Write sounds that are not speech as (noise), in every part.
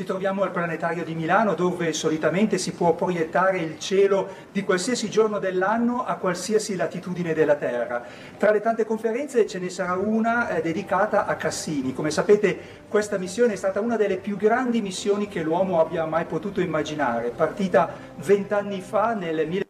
Ci troviamo al Planetario di Milano dove solitamente si può proiettare il cielo di qualsiasi giorno dell'anno a qualsiasi latitudine della Terra. Tra le tante conferenze ce ne sarà una eh, dedicata a Cassini. Come sapete questa missione è stata una delle più grandi missioni che l'uomo abbia mai potuto immaginare, partita vent'anni fa nel 1000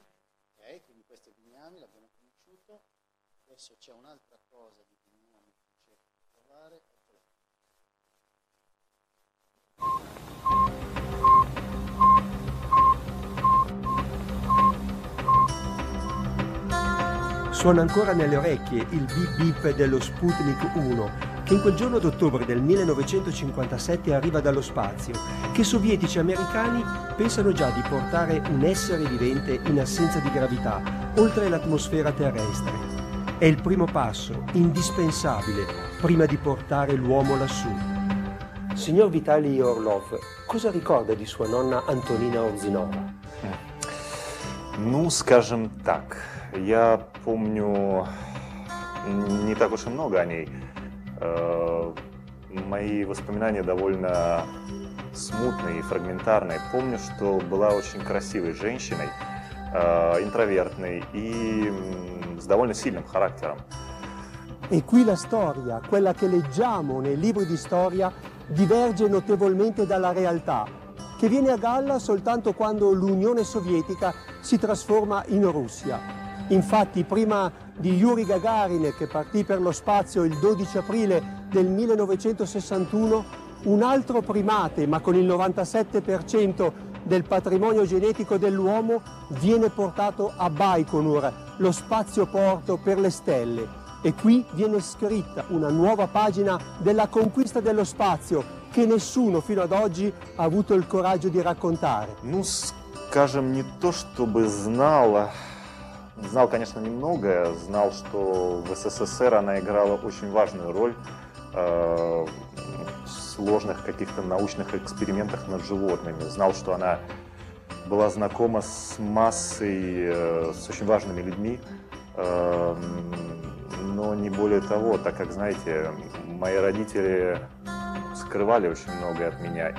Suona ancora nelle orecchie il bip bip dello Sputnik 1, che in quel giorno d'ottobre del 1957 arriva dallo spazio, che sovietici e americani pensano già di portare un essere vivente in assenza di gravità, oltre l'atmosfera terrestre. È il primo passo, indispensabile, prima di portare l'uomo lassù. Signor Vitali Orlov, cosa ricorda di sua nonna Antonina Orzinova? Ну, скажем так, Я помню не так уж и много о ней. Э, Мои воспоминания довольно смутные и фрагментарные. Помню, что была очень красивой женщиной, э, интровертной и с довольно сильным характером. E qui la storia, quella che leggiamo nei libri di storia, diverge notevolmente dalla realtà, che viene a galla soltanto quando l'Unione Sovietica si trasforma in Russia. Infatti, prima di Yuri Gagarin, che partì per lo spazio il 12 aprile del 1961, un altro primate, ma con il 97% del patrimonio genetico dell'uomo, viene portato a Baikonur, lo spazioporto per le stelle. E qui viene scritta una nuova pagina della conquista dello spazio che nessuno fino ad oggi ha avuto il coraggio di raccontare. Ну, скажем, не то чтобы знал, знал, конечно, немного, знал, что в СССР она играла очень важную роль э, в сложных каких-то научных экспериментах над животными. Знал, что она была знакома с массой, э, с очень важными людьми, э, но не более того, так как, знаете, мои родители скрывали очень многое от меня.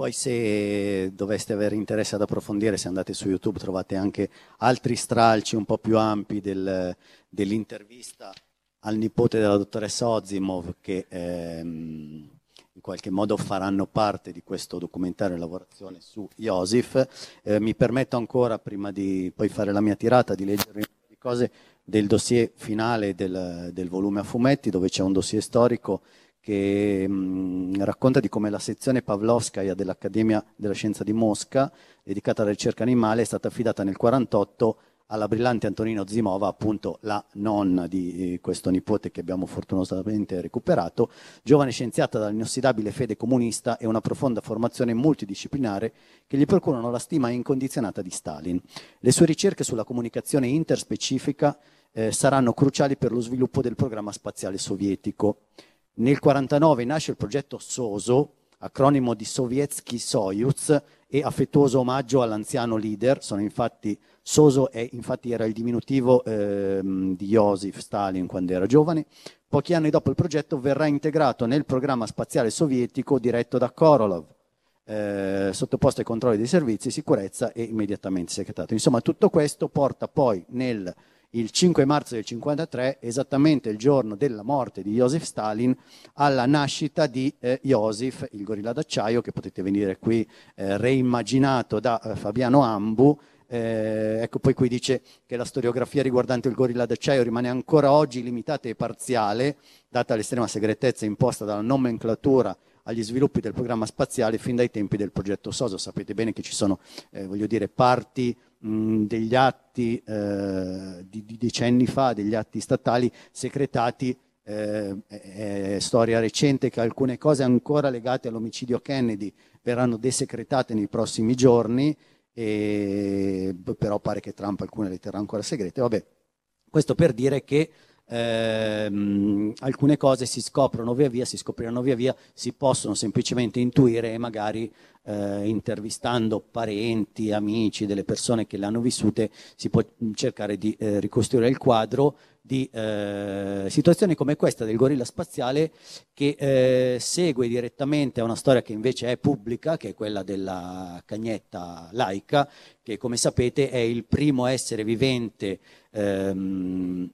Poi se doveste avere interesse ad approfondire, se andate su YouTube trovate anche altri stralci un po' più ampi del- dell'intervista al nipote della dottoressa Ozimov che ehm, in qualche modo faranno parte di questo documentario in lavorazione su Iosif. Eh, mi permetto ancora, prima di poi fare la mia tirata, di leggere un po' di cose del dossier finale del, del volume a fumetti, dove c'è un dossier storico che mh, racconta di come la sezione Pavlovskaya dell'Accademia della Scienza di Mosca, dedicata alla ricerca animale, è stata affidata nel 1948 alla brillante Antonino Zimova, appunto la nonna di eh, questo nipote che abbiamo fortunosamente recuperato, giovane scienziata dall'inossidabile fede comunista e una profonda formazione multidisciplinare che gli procurano la stima incondizionata di Stalin. Le sue ricerche sulla comunicazione interspecifica eh, saranno cruciali per lo sviluppo del programma spaziale sovietico. Nel 1949 nasce il progetto SOSO, acronimo di Sovietsky Soyuz, e affettuoso omaggio all'anziano leader. Sono infatti, Soso è, infatti era il diminutivo ehm, di Joseph Stalin quando era giovane. Pochi anni dopo il progetto verrà integrato nel programma spaziale sovietico diretto da Korolov, eh, sottoposto ai controlli dei servizi, sicurezza e immediatamente segretato. Insomma, tutto questo porta poi nel il 5 marzo del 1953, esattamente il giorno della morte di Joseph Stalin, alla nascita di eh, Joseph, il gorilla d'acciaio, che potete venire qui eh, reimmaginato da eh, Fabiano Ambu. Eh, ecco poi qui dice che la storiografia riguardante il gorilla d'acciaio rimane ancora oggi limitata e parziale, data l'estrema segretezza imposta dalla nomenclatura agli sviluppi del programma spaziale fin dai tempi del progetto SOSO. Sapete bene che ci sono, eh, voglio dire, parti degli atti eh, di, di, decenni fa, degli atti statali secretati. Eh, è storia recente che alcune cose ancora legate all'omicidio Kennedy verranno desecretate nei prossimi giorni, e, però pare che Trump alcune le terrà ancora segrete. Vabbè, questo per dire che ehm, alcune cose si scoprono via via, si scopriranno via via, si possono semplicemente intuire e magari eh, intervistando parenti, amici, delle persone che le hanno vissute, si può cercare di eh, ricostruire il quadro di eh, situazioni come questa del gorilla spaziale che eh, segue direttamente a una storia che invece è pubblica, che è quella della cagnetta laica, che come sapete è il primo essere vivente ehm,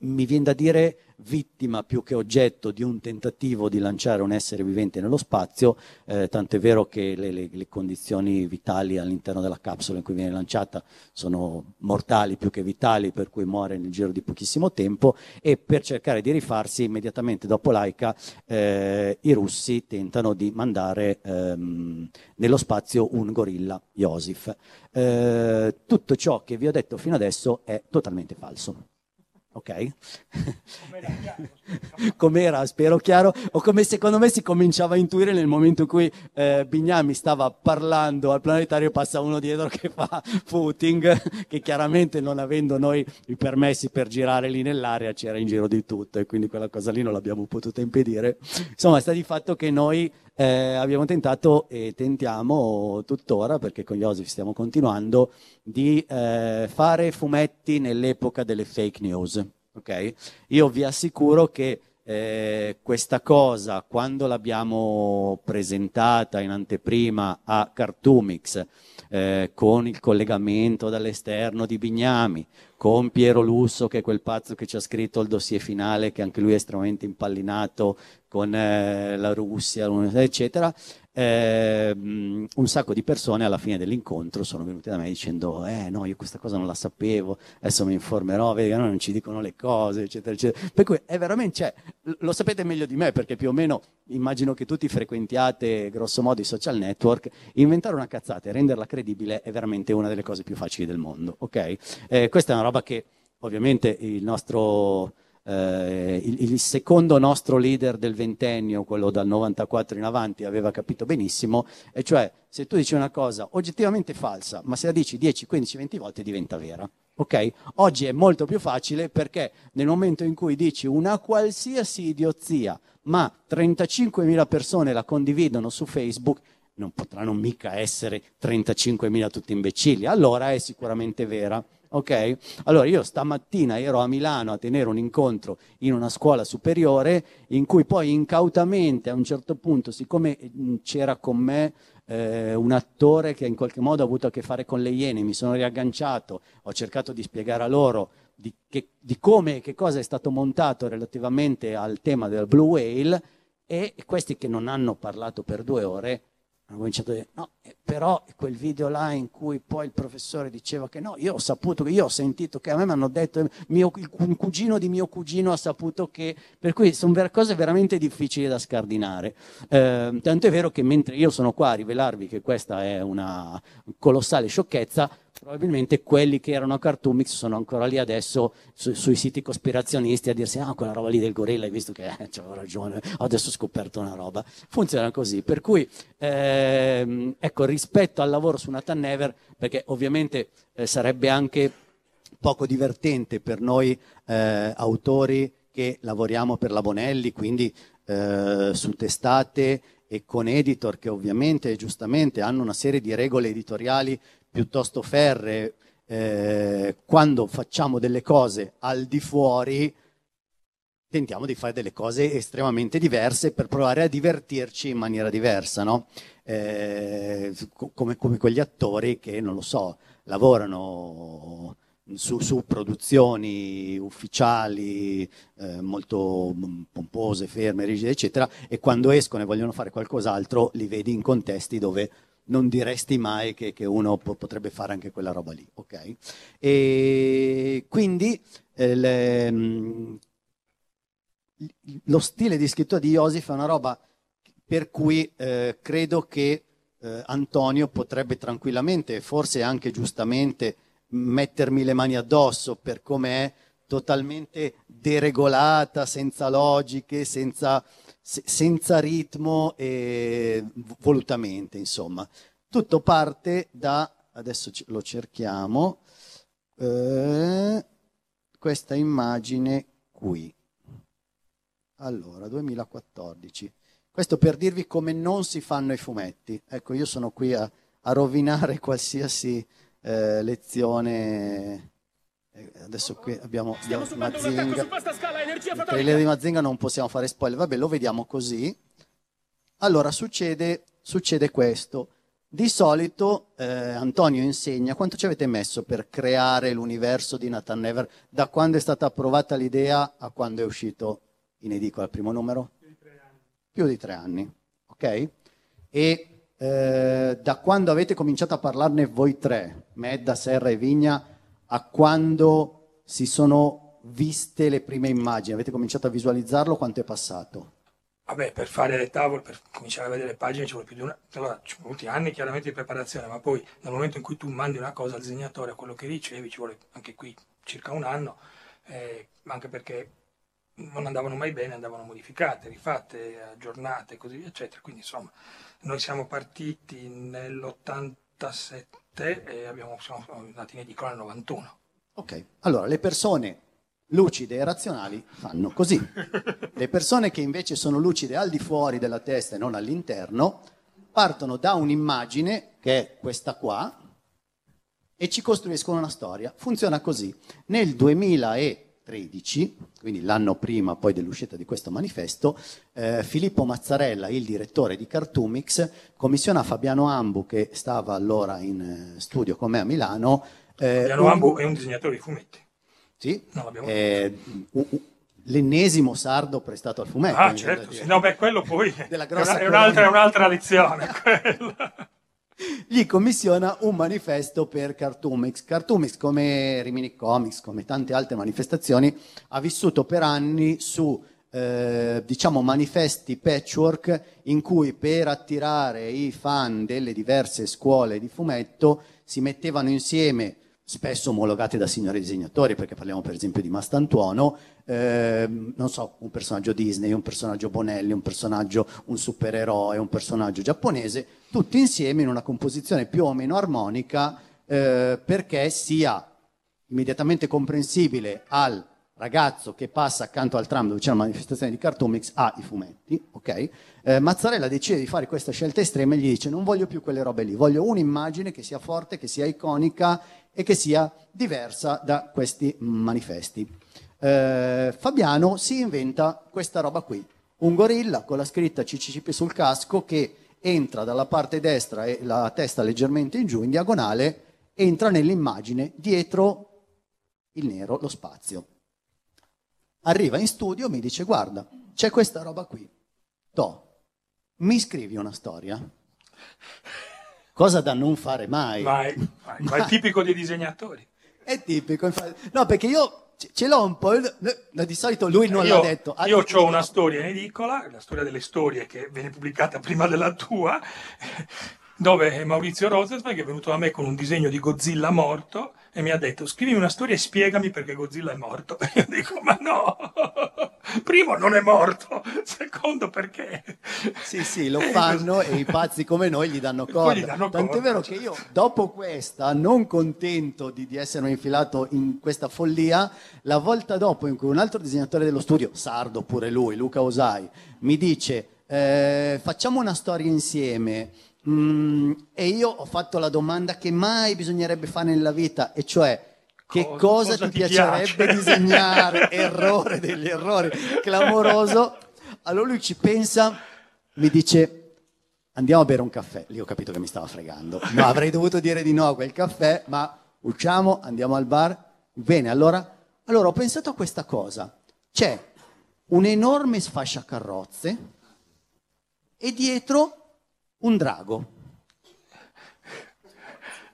mi viene da dire vittima più che oggetto di un tentativo di lanciare un essere vivente nello spazio, eh, tanto vero che le, le, le, condizioni vitali all'interno della capsula in cui viene lanciata sono mortali più che vitali, per cui muore nel giro di pochissimo tempo e per cercare di rifarsi immediatamente dopo Laika eh, i russi tentano di mandare ehm, nello spazio un gorilla, Joseph. Eh, tutto ciò che vi ho detto fino adesso è totalmente falso ok? (laughs) Com'era, spero chiaro, o come secondo me si cominciava a intuire nel momento in cui eh, Bignami stava parlando al planetario passa uno dietro che fa footing, che chiaramente non avendo noi i permessi per girare lì nell'area c'era in giro di tutto e quindi quella cosa lì non l'abbiamo potuta impedire. Insomma, sta di fatto che noi eh, abbiamo tentato e tentiamo tuttora, perché con Joseph stiamo continuando, di eh, fare fumetti nell'epoca delle fake news. Okay? Io vi assicuro che eh, questa cosa, quando l'abbiamo presentata in anteprima a Cartoomix, eh, con il collegamento dall'esterno di Bignami, con Piero Lusso, che è quel pazzo che ci ha scritto il dossier finale, che anche lui è estremamente impallinato con eh, la Russia, eccetera, eh, un sacco di persone alla fine dell'incontro sono venute da me dicendo eh no io questa cosa non la sapevo adesso mi informerò vedi non ci dicono le cose eccetera eccetera. Per cui è veramente cioè, lo sapete meglio di me perché più o meno immagino che tutti frequentiate grosso modo i social network. Inventare una cazzata e renderla credibile è veramente una delle cose più facili del mondo ok? Eh, questa è una roba che ovviamente il nostro eh, il, il, secondo nostro leader del ventennio, quello dal 94 in avanti, aveva capito benissimo, e cioè se tu dici una cosa oggettivamente falsa, ma se la dici 10, 15, 20 volte diventa vera. Okay? Oggi è molto più facile perché nel momento in cui dici una qualsiasi idiozia, ma 35.000 persone la condividono su Facebook, non potranno mica essere 35.000 tutti imbecilli, allora è sicuramente vera. Ok? Allora io stamattina ero a Milano a tenere un incontro in una scuola superiore in cui poi incautamente a un certo punto, siccome c'era con me eh, un attore che in qualche modo ha avuto a che fare con le Iene, mi sono riagganciato, ho cercato di spiegare a loro di, che, di come e che cosa è stato montato relativamente al tema del Blue Whale e questi che non hanno parlato per due ore hanno cominciato a dire no, eh, però quel video là in cui poi il professore diceva che no, io ho saputo, io ho sentito che a me mi hanno detto, mio, un cugino di mio cugino ha saputo che, per cui sono ver- cose veramente difficili da scardinare. Eh, tanto è vero che mentre io sono qua a rivelarvi che questa è una colossale sciocchezza, probabilmente quelli che erano a Cartoomix sono ancora lì adesso su- sui siti cospirazionisti a dirsi ah quella roba lì del gorilla hai visto che eh, c'avevo ragione ho adesso scoperto una roba. Funziona così per cui ehm, ecco rispetto al lavoro su Nathan Never perché ovviamente eh, sarebbe anche poco divertente per noi eh, autori che lavoriamo per la Bonelli quindi eh, su testate e con editor che ovviamente e giustamente hanno una serie di regole editoriali piuttosto ferree, eh, quando facciamo delle cose al di fuori tentiamo di fare delle cose estremamente diverse per provare a divertirci in maniera diversa, no? Eh, come, come, quegli attori che, non lo so, lavorano su, su produzioni ufficiali eh, molto pompose, ferme, rigide, eccetera, e quando escono e vogliono fare qualcos'altro li vedi in contesti dove non diresti mai che, che uno po- potrebbe fare anche quella roba lì, ok? E quindi eh, le, mm, lo stile di scrittura di Iosif è una roba per cui eh, credo che eh, Antonio potrebbe tranquillamente, forse anche giustamente, mettermi le mani addosso per come è totalmente deregolata, senza logiche, senza, se, senza ritmo e volutamente, insomma. Tutto parte da, adesso lo cerchiamo, eh, questa immagine qui. Allora, 2014. Questo per dirvi come non si fanno i fumetti. Ecco, io sono qui a, a rovinare (laughs) qualsiasi eh, lezione. Eh, adesso qui abbiamo, abbiamo Mazinga. Il trailer di Mazinga non possiamo fare spoiler, vabbè, lo vediamo così. Allora succede, succede questo. Di solito eh, Antonio insegna quanto ci avete messo per creare l'universo di Nathan Never da quando è stata approvata l'idea a quando è uscito in edicola il primo numero? Più di tre anni. Più di tre anni, ok? E eh, da quando avete cominciato a parlarne voi tre, Medda, Serra e Vigna, a quando si sono viste le prime immagini, avete cominciato a visualizzarlo, quanto è passato? Vabbè, per fare le tavole, per cominciare a vedere le pagine ci vuole più di una... Allora, ci sono voluti anni chiaramente di preparazione, ma poi nel momento in cui tu mandi una cosa al disegnatore, quello che ricevi, ci vuole anche qui circa un anno, eh, anche perché non andavano mai bene, andavano modificate, rifatte, aggiornate, così via, eccetera. Quindi insomma, noi siamo partiti nell'87 e abbiamo, siamo andati in edicola nel 91. Ok, allora le persone lucide e razionali fanno così. (laughs) Le persone che invece sono lucide al di fuori della testa e non all'interno partono da un'immagine, che è questa qua, e ci costruiscono una storia. Funziona così. Nel 2013, quindi l'anno prima poi dell'uscita di questo manifesto, eh, Filippo Mazzarella, il direttore di Cartoomix, commissiona Fabiano Ambu, che stava allora in eh, studio con me a Milano. eh, Fabiano un- Ambu è un disegnatore di fumetti. sì, eh, u- u- l'ennesimo sardo prestato al fumetto. Ah, certo, sì. No, beh, quello poi (laughs) Della è, una- è un'altra, è un'altra lezione. (laughs) Gli commissiona un manifesto per Cartoomix. Cartoomix, come Rimini Comics, come tante altre manifestazioni, ha vissuto per anni su eh, diciamo manifesti patchwork in cui per attirare i fan delle diverse scuole di fumetto si mettevano insieme spesso omologate da signori disegnatori, perché parliamo per esempio di Mastantuono, ehm, non so, un personaggio Disney, un personaggio Bonelli, un personaggio, un supereroe, un personaggio giapponese, tutti insieme in una composizione più o meno armonica, eh, perché sia immediatamente comprensibile al ragazzo che passa accanto al tram dove c'è una manifestazione di Cartoomix ha i fumetti, ok? Eh, Mazzarella decide di fare questa scelta estrema e gli dice non voglio più quelle robe lì, voglio un'immagine che sia forte, che sia iconica e che sia diversa da questi manifesti. Eh, Fabiano si inventa questa roba qui, un gorilla con la scritta CCCP sul casco che entra dalla parte destra e la testa leggermente in giù, in diagonale, entra nell'immagine dietro il nero, lo spazio. Arriva in studio, mi dice guarda, c'è questa roba qui, to, mi scrivi una storia? Cosa da non fare mai. Ma è, ma è tipico dei disegnatori. (laughs) È tipico, infatti. No, perché io ce- l'ho un po', no, di solito lui non io l'ha detto. io Altri ho una storia in edicola, la storia delle storie che viene pubblicata prima della tua, (laughs) dove Maurizio Rosenzweig è venuto da me con un disegno di Godzilla morto e mi ha detto scrivimi una storia e spiegami perché Godzilla è morto. E (laughs) io dico ma no, primo non è morto, secondo perché? Sì, sì, lo (laughs) fanno e i (laughs) pazzi come noi gli danno corda. gli danno Tant'è corda, vero cioè. che io, dopo questa, non contento di, di essermi infilato in questa follia, la volta dopo in cui un altro disegnatore dello studio, sardo pure lui, Luca Osai, mi dice eh, facciamo una storia insieme. Mm, e io ho fatto la domanda che mai bisognerebbe fare nella vita, e cioè che Cosa- cosa, ti, ti piacerebbe piace? disegnare? (laughs) Errore degli errori, clamoroso. Allora lui ci pensa, mi dice andiamo a bere un caffè. Lì ho capito che mi stava fregando. No, avrei dovuto dire di no a quel caffè, ma usciamo, andiamo al bar. Bene, allora, allora ho pensato a questa cosa. C'è un enorme sfasciacarrozze e dietro un drago.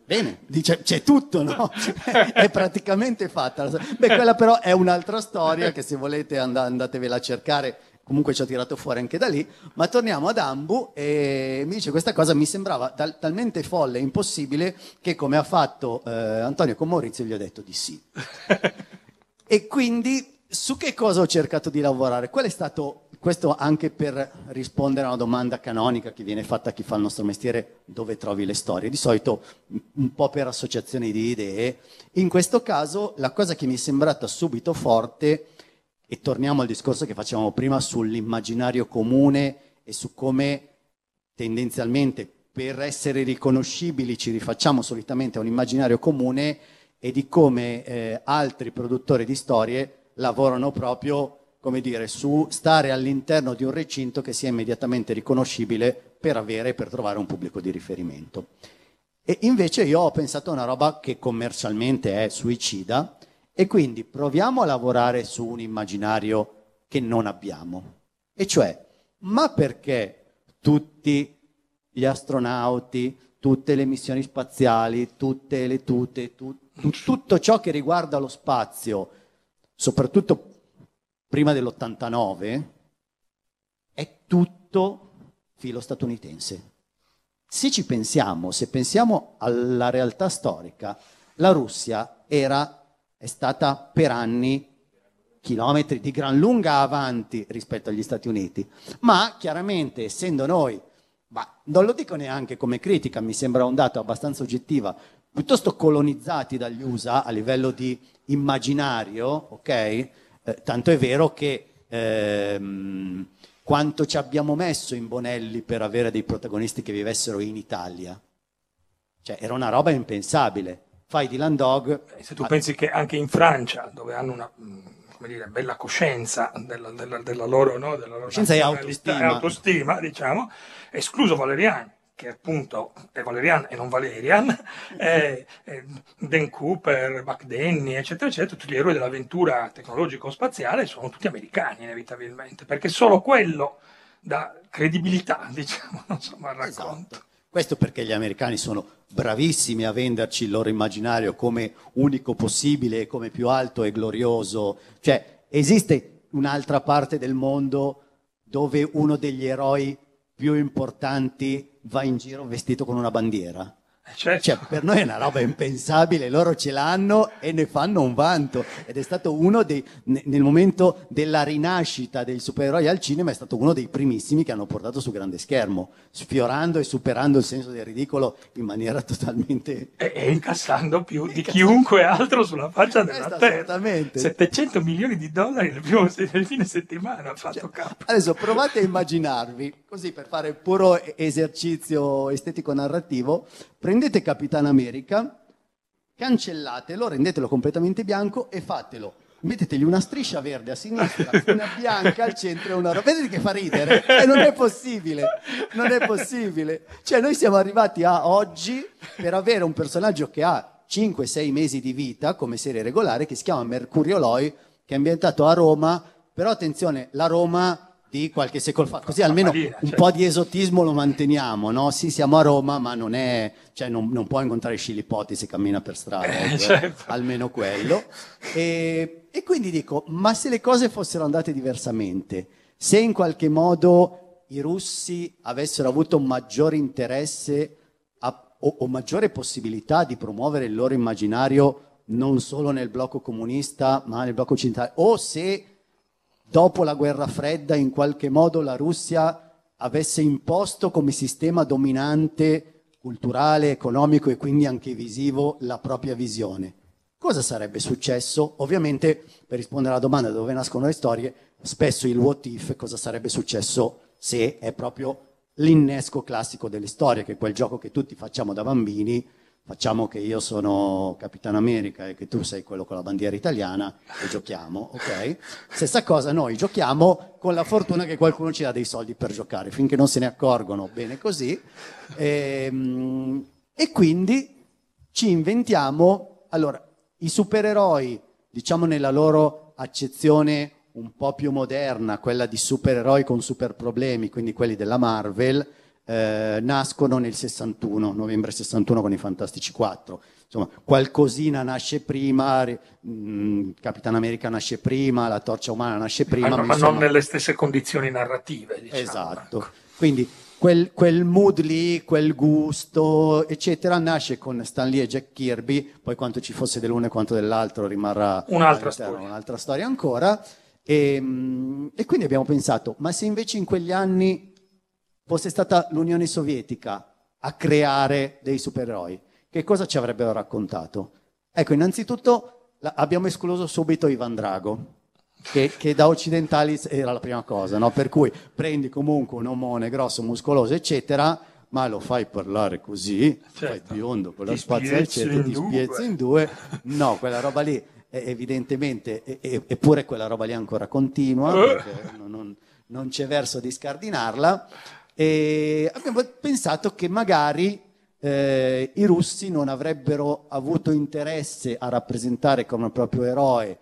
Bene, dice, c'è tutto, no? (laughs) È praticamente fatta. Beh, quella però è un'altra storia che se volete and- andatevela a cercare. Comunque ci ho tirato fuori anche da lì. Ma torniamo ad Ambu e mi dice questa cosa mi sembrava tal- talmente folle e impossibile che come ha fatto eh, Antonio con Maurizio gli ho detto di sì. (laughs) E quindi su che cosa ho cercato di lavorare? Qual è stato, questo anche per rispondere a una domanda canonica che viene fatta a chi fa il nostro mestiere, dove trovi le storie? Di solito un po' per associazione di idee. In questo caso la cosa che mi è sembrata subito forte, e torniamo al discorso che facevamo prima sull'immaginario comune e su come tendenzialmente per essere riconoscibili ci rifacciamo solitamente a un immaginario comune e di come eh, altri produttori di storie lavorano proprio, come dire, su stare all'interno di un recinto che sia immediatamente riconoscibile per avere, per trovare un pubblico di riferimento. E invece io ho pensato a una roba che commercialmente è suicida e quindi proviamo a lavorare su un immaginario che non abbiamo. E cioè, ma perché tutti gli astronauti, tutte le missioni spaziali, tutte le tute, tu- tu- tutto ciò che riguarda lo spazio, soprattutto prima dell'89, è tutto filo statunitense. Se ci pensiamo, se pensiamo alla realtà storica, la Russia era, è stata per anni chilometri di gran lunga avanti rispetto agli Stati Uniti, ma chiaramente essendo noi, ma non lo dico neanche come critica, mi sembra un dato abbastanza oggettiva, piuttosto colonizzati dagli USA a livello di immaginario, ok? Eh, tanto è vero che ehm, quanto ci abbiamo messo in Bonelli per avere dei protagonisti che vivessero in Italia. Cioè, era una roba impensabile. Fai Dylan Dog, E Se tu pensi che anche in Francia, dove hanno una mh, come dire, bella coscienza della, della- della loro, no, della loro Coscienza e autostima. autostima, diciamo, escluso Valerian, che appunto è Valerian e non Valerian, (laughs) eh, eh, Dan Cooper, Buck Denny, eccetera, eccetera, tutti gli eroi dell'avventura tecnologico-spaziale sono tutti americani inevitabilmente, perché solo quello dà credibilità, (laughs) diciamo, insomma, al racconto. Esatto. Questo perché gli americani sono bravissimi a venderci il loro immaginario come unico possibile, come più alto e glorioso. Cioè, esiste un'altra parte del mondo dove uno degli eroi più importanti va in giro vestito con una bandiera? Eh, certo. Cioè, per noi è una roba impensabile, loro ce l'hanno e ne fanno un vanto. Ed è stato uno dei, ne- nel momento della rinascita dei supereroi al cinema, è stato uno dei primissimi che hanno portato su grande schermo, sfiorando e superando il senso del ridicolo in maniera totalmente... e, e incassando più di chiunque altro sulla faccia della Questo terra. assolutamente. 700 milioni di dollari nel, primo, nel fine settimana ha fatto capo. Adesso provate a immaginarvi, così per fare puro esercizio estetico-narrativo, prendete Capitan America, cancellatelo, rendetelo completamente bianco e fatelo. Mettetegli una striscia verde a sinistra, (laughs) una bianca al centro e una rosa. Vedete che fa ridere? E non è possibile, non è possibile. Cioè noi siamo arrivati a oggi per avere un personaggio che ha 5-6 mesi di vita come serie regolare che si chiama Mercurio Loi, che è ambientato a Roma, però attenzione, la Roma di qualche secolo fa, così almeno un certo. po' di esotismo lo manteniamo, no? Sì, siamo a Roma, ma non è, cioè non, non può incontrare Scilipoti se cammina per strada, Eh, ecco, certo. almeno quello. E, e quindi dico, ma se le cose fossero andate diversamente, se in qualche modo i russi avessero avuto maggiore interesse o, o maggiore possibilità di promuovere il loro immaginario non solo nel blocco comunista ma nel blocco occidentale, o se dopo la guerra fredda in qualche modo la Russia avesse imposto come sistema dominante culturale, economico e quindi anche visivo la propria visione. Cosa sarebbe successo? Ovviamente, per rispondere alla domanda dove nascono le storie, spesso il what if, cosa sarebbe successo se è proprio l'innesco classico delle storie, che è quel gioco che tutti facciamo da bambini, facciamo che io sono Capitano America e che tu sei quello con la bandiera italiana e giochiamo, ok? Stessa cosa, noi giochiamo con la fortuna che qualcuno ci dà dei soldi per giocare, finché non se ne accorgono, bene così. Ehm, E, quindi ci inventiamo, allora, i supereroi, diciamo nella loro accezione un po' più moderna, quella di supereroi con super problemi, quindi quelli della Marvel, eh, nascono nel 61, novembre 61 con i Fantastici 4. Insomma, qualcosina nasce prima, ri- mh, Capitan America nasce prima, la torcia umana nasce prima. ma, non- ma insomma- non nelle stesse condizioni narrative. Diciamo. Esatto. Quindi quel, quel mood lì, quel gusto, eccetera, nasce con Stan Lee e Jack Kirby, poi quanto ci fosse dell'uno e quanto dell'altro rimarrà Un'altra storia. un'altra storia ancora. E, mm, e quindi abbiamo pensato, ma se invece in quegli anni fosse stata l'Unione Sovietica a creare dei supereroi, che cosa ci avrebbero raccontato? Ecco, innanzitutto la- abbiamo escluso subito Ivan Drago, che, che da occidentali era la prima cosa, no? per cui prendi comunque un omone grosso, muscoloso, eccetera, ma lo fai parlare così, fai Certo. biondo con la spazia, eccetera, ti spiezzi in due, no, quella roba lì è evidentemente, eppure quella roba lì ancora continua, Eh. perché non, non- non c'è verso di scardinarla, e abbiamo pensato che magari eh, i russi non avrebbero avuto interesse a rappresentare come proprio eroe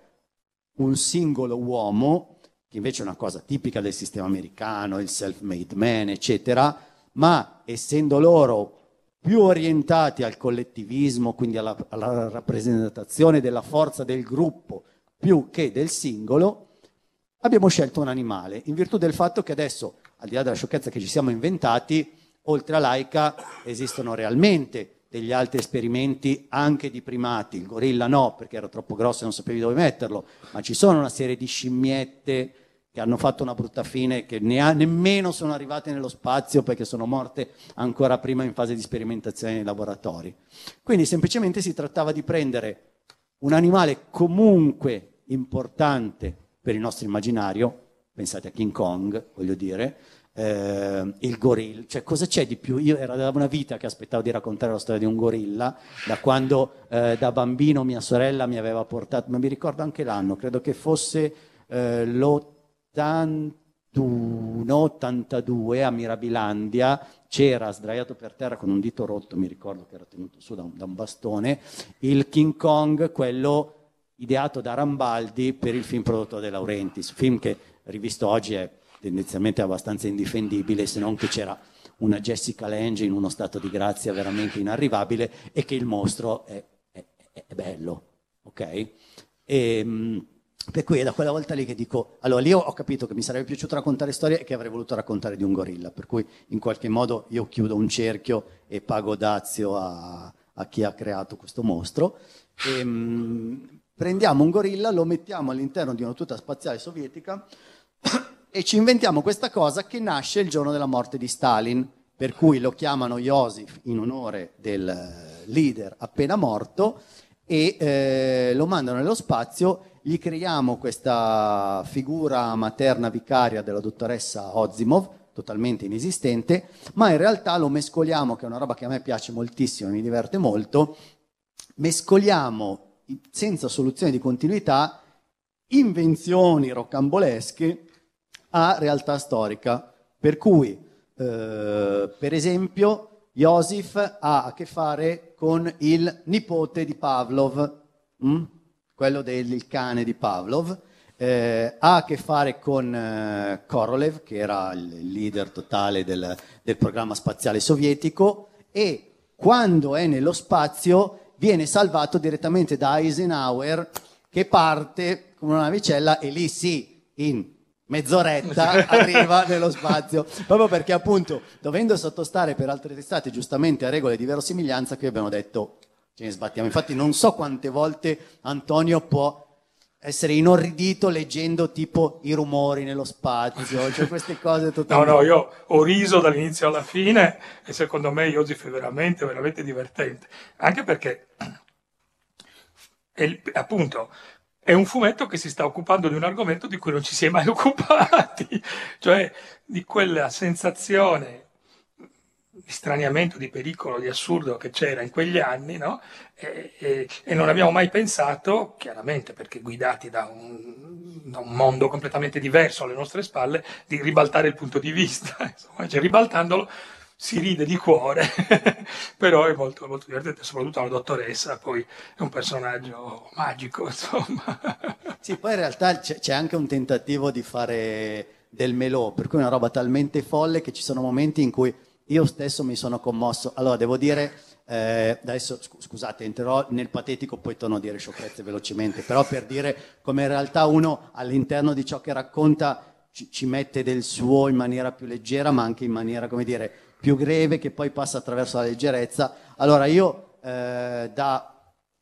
un singolo uomo, che invece è una cosa tipica del sistema americano, il self-made man, eccetera, ma essendo loro più orientati al collettivismo, quindi alla, alla rappresentazione della forza del gruppo più che del singolo, abbiamo scelto un animale, in virtù del fatto che adesso, al di là della sciocchezza che ci siamo inventati, oltre a Laika esistono realmente degli altri esperimenti anche di primati, il gorilla no, perché era troppo grosso e non sapevi dove metterlo, ma ci sono una serie di scimmiette che hanno fatto una brutta fine, che ne ha- nemmeno sono arrivate nello spazio perché sono morte ancora prima in fase di sperimentazione nei laboratori. Quindi semplicemente si trattava di prendere un animale comunque importante per il nostro immaginario, pensate a King Kong, voglio dire, eh, il gorilla, cioè cosa c'è di più? Io era da una vita che aspettavo di raccontare la storia di un gorilla, da quando eh, da bambino mia sorella mi aveva portato, ma mi ricordo anche l'anno, credo che fosse eh, l'81-82 a Mirabilandia, c'era sdraiato per terra con un dito rotto, mi ricordo che era tenuto su da un, da un bastone, il King Kong, quello ideato da Rambaldi per il film prodotto da De Laurentiis, film che rivisto oggi è tendenzialmente abbastanza indifendibile, se non che c'era una Jessica Lange in uno stato di grazia veramente inarrivabile e che il mostro è, è- è- bello, ok? E, mh, per cui è da quella volta lì che dico, allora lì ho- capito che mi sarebbe piaciuto raccontare storie e che avrei voluto raccontare di un gorilla, per cui in qualche modo io chiudo un cerchio e pago dazio a, a chi ha creato questo mostro. E, mh, prendiamo un gorilla, lo mettiamo all'interno di una tuta spaziale sovietica e ci inventiamo questa cosa che nasce il giorno della morte di Stalin, per cui lo chiamano Iosif in onore del eh, leader appena morto e eh, lo mandano nello spazio, gli creiamo questa figura materna vicaria della dottoressa Ozimov, totalmente inesistente, ma in realtà lo mescoliamo, che è una roba che a me piace moltissimo, mi diverte molto, mescoliamo senza soluzione di continuità invenzioni rocambolesche a realtà storica. Per cui, eh, per esempio, Josif ha a che fare con il nipote di Pavlov, mm? quello del cane di Pavlov, eh, ha a che fare con eh, Korolev, che era il leader totale del, del programma spaziale sovietico, e quando è nello spazio viene salvato direttamente da Eisenhower, che parte con una navicella e lì sì, in mezz'oretta (laughs) arriva nello spazio, proprio perché appunto dovendo sottostare per altre testate giustamente a regole di verosimiglianza qui abbiamo detto ce ne sbattiamo. Infatti non so quante volte Antonio può essere inorridito leggendo tipo i rumori nello spazio, cioè queste cose No, totalmente... no, io ho riso dall'inizio alla fine e secondo me Joseph è veramente, veramente divertente. Anche perché, è appunto, è un fumetto che si sta occupando di un argomento di cui non ci si è mai (laughs) occupati, cioè di quella sensazione di straniamento, di pericolo, di assurdo che c'era in quegli anni, no? E, e- e non abbiamo mai pensato, chiaramente perché guidati da un, da un mondo completamente diverso alle nostre spalle, di ribaltare il punto di vista. (laughs) Insomma, cioè, ribaltandolo si ride di cuore, (laughs) però è molto, molto divertente, soprattutto la dottoressa, poi è un personaggio magico, (laughs) insomma. Sì, poi in realtà c'è, c'è anche un tentativo di fare del melò, per cui è una roba talmente folle che ci sono momenti in cui io stesso mi sono commosso. Allora, devo dire, eh, adesso scu- scusate, entrerò nel patetico, poi torno a dire sciocchezze velocemente, però per dire come in realtà uno all'interno di ciò che racconta ci, ci mette del suo in maniera più leggera, ma anche in maniera, come dire, più greve, che poi passa attraverso la leggerezza. Allora, io eh, da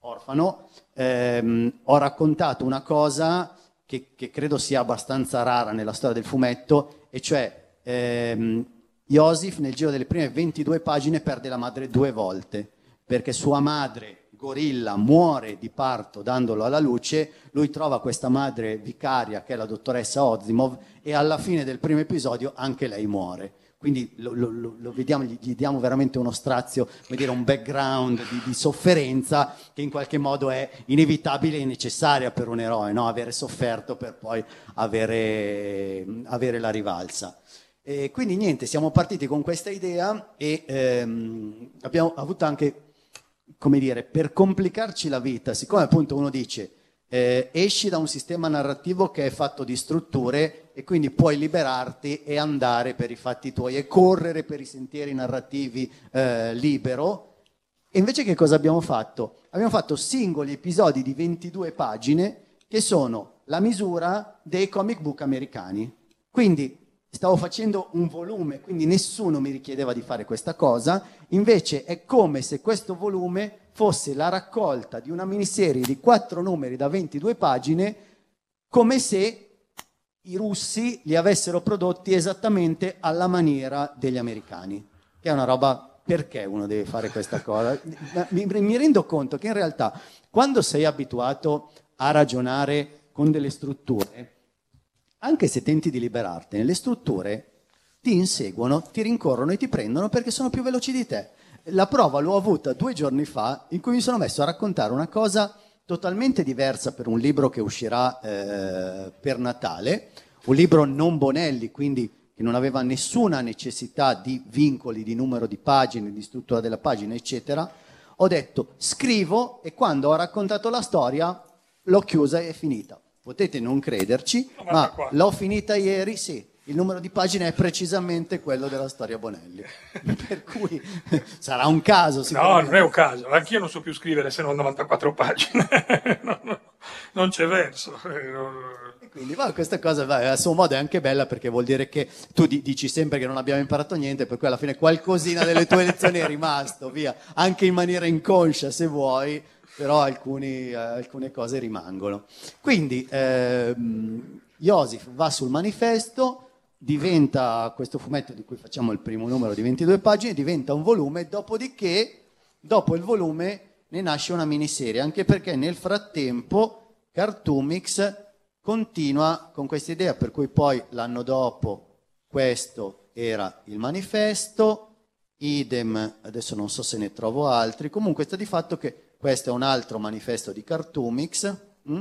orfano ehm, ho raccontato una cosa che, che credo sia abbastanza rara nella storia del fumetto, e cioè ehm, Joseph nel giro delle prime 22 pagine perde la madre due volte, perché sua madre, gorilla, muore di parto dandolo alla luce, lui trova questa madre vicaria che è la dottoressa Ozimov e alla fine del primo episodio anche lei muore. Quindi lo, lo- lo- vediamo, gli, gli diamo veramente uno strazio, come dire, un background di, di sofferenza che in qualche modo è inevitabile e necessaria per un eroe, no? avere sofferto per poi avere, avere la rivalsa. E quindi niente, siamo partiti con questa idea e ehm, abbiamo avuto anche, come dire, per complicarci la vita, siccome appunto uno dice eh, esci da un sistema narrativo che è fatto di strutture e quindi puoi liberarti e andare per i fatti tuoi e correre per i sentieri narrativi eh, libero. E invece che cosa abbiamo fatto? Abbiamo fatto singoli episodi di 22 pagine che sono la misura dei comic book americani. Quindi stavo facendo un volume, quindi nessuno mi richiedeva di fare questa cosa, invece è come se questo volume fosse la raccolta di una miniserie di quattro numeri da 22 pagine, come se i russi li avessero prodotti esattamente alla maniera degli americani, che è una roba perché uno deve fare questa cosa? Mi, mi rendo conto che in realtà quando sei abituato a ragionare con delle strutture, anche se tenti di liberartene, le strutture ti inseguono, ti rincorrono e ti prendono perché sono più veloci di te. La prova l'ho avuta due giorni fa in cui mi sono messo a raccontare una cosa totalmente diversa per un libro che uscirà eh, per Natale, un libro non Bonelli, quindi che non aveva nessuna necessità di vincoli, di numero di pagine, di struttura della pagina, eccetera. Ho detto scrivo e quando ho raccontato la storia l'ho chiusa e è finita. Potete non crederci, ma 94. l'ho finita ieri, sì. Il numero di pagine è precisamente quello della storia Bonelli. (laughs) per cui sarà un caso, No, non è un caso, anch'io non so più scrivere se non 94 pagine, (laughs) No, no, non c'è verso. eh. E Quindi va, questa cosa va, a suo modo è anche bella perché vuol dire che tu di- dici sempre che non abbiamo imparato niente, per cui alla fine qualcosina delle tue lezioni è rimasto, via, anche in maniera inconscia se vuoi, però alcuni, eh, alcune cose rimangono. Quindi ehm, Joseph va sul manifesto, diventa questo fumetto di cui facciamo il primo numero di 22 pagine, diventa un volume, dopodiché, dopo il volume, ne nasce una miniserie, anche perché nel frattempo Cartoomix continua con questa idea, per cui poi l'anno dopo questo era il manifesto, idem, adesso non so se ne trovo altri, comunque sta di fatto che questo è un altro manifesto di Cartoomix. mm?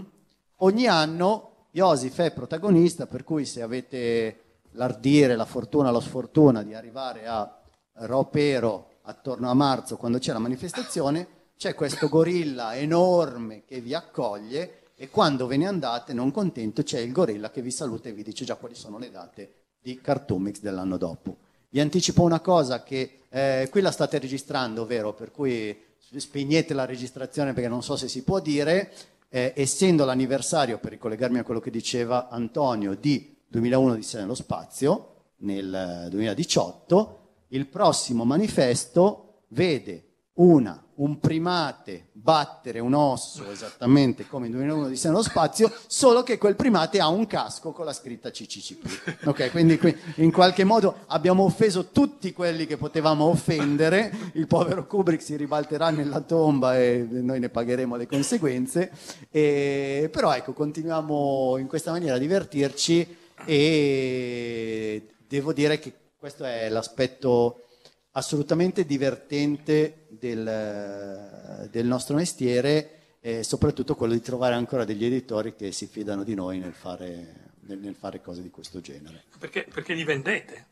Ogni anno Joseph è protagonista, per cui se avete l'ardire, la fortuna, la sfortuna di arrivare a Ropero attorno a marzo, quando c'è la manifestazione, c'è questo gorilla enorme che vi accoglie e quando ve ne andate non contento c'è il gorilla che vi saluta e vi dice già quali sono le date di Cartoomix dell'anno dopo. Vi anticipo una cosa che eh, qui la state registrando, vero? Per cui spegnete la registrazione perché non so se si può dire, eh, essendo l'anniversario, per ricollegarmi a quello che diceva Antonio, di 2001 di nello spazio, nel 2018, il prossimo manifesto vede una, un primate battere un osso esattamente come in 2001 di nello spazio, solo che quel primate ha un casco con la scritta CCCP. Ok, quindi qui in qualche modo abbiamo offeso tutti quelli che potevamo offendere, il povero Kubrick si ribalterà nella tomba e noi ne pagheremo le conseguenze, E- però ecco, continuiamo in questa maniera a divertirci e devo dire che questo è l'aspetto assolutamente divertente del, del nostro mestiere e soprattutto quello di trovare ancora degli editori che si fidano di noi nel fare, nel- nel fare cose di questo genere. Perché, perché li vendete?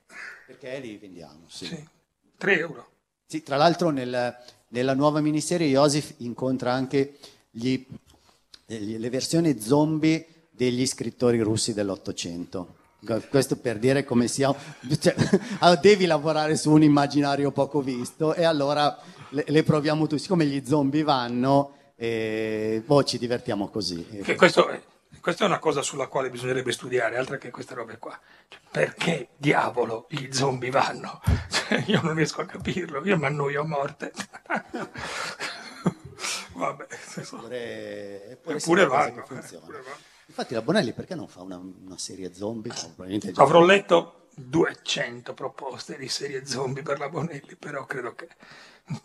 Perché li vendiamo, sì. Sì. 3 euro. Sì, tra l'altro nel- nella nuova miniserie Joseph incontra anche gli- le versioni zombie degli scrittori russi dell'Ottocento. Questo per dire come sia... cioè, allora (laughs) devi lavorare su un immaginario poco visto e allora le, le proviamo tutti. Siccome gli zombie vanno, eh, boh, ci divertiamo così. Che questo, questa è una cosa sulla quale bisognerebbe studiare, altra che queste robe qua. Cioè, perché diavolo gli zombie vanno? (laughs) Cioè, io non riesco a capirlo, io mi annoio a morte. (laughs) Vabbè, adesso- Eppure, eppure vanno, funziona. eppure vanno. Infatti la Bonelli perché non fa una, una serie zombie? Probabilmente già- Avrò letto 200 proposte di serie zombie per la Bonelli, però credo che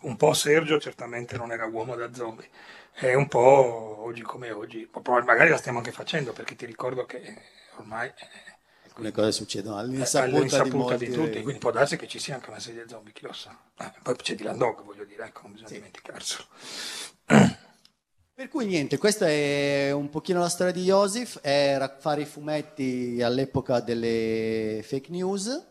un po' Sergio certamente non era uomo da zombie, è un po' oggi come oggi, magari la stiamo anche facendo perché ti ricordo che ormai è alcune cose succedono all'insaputa, all'insaputa di, di, tutti, quindi può darsi che ci sia anche una serie zombie, chi lo sa. Eh, poi c'è Dylan Dog, voglio dire, ecco, non bisogna dimenticarselo. (clears throat) Per cui niente, questa è un pochino la storia di Joseph, era fare i fumetti all'epoca delle fake news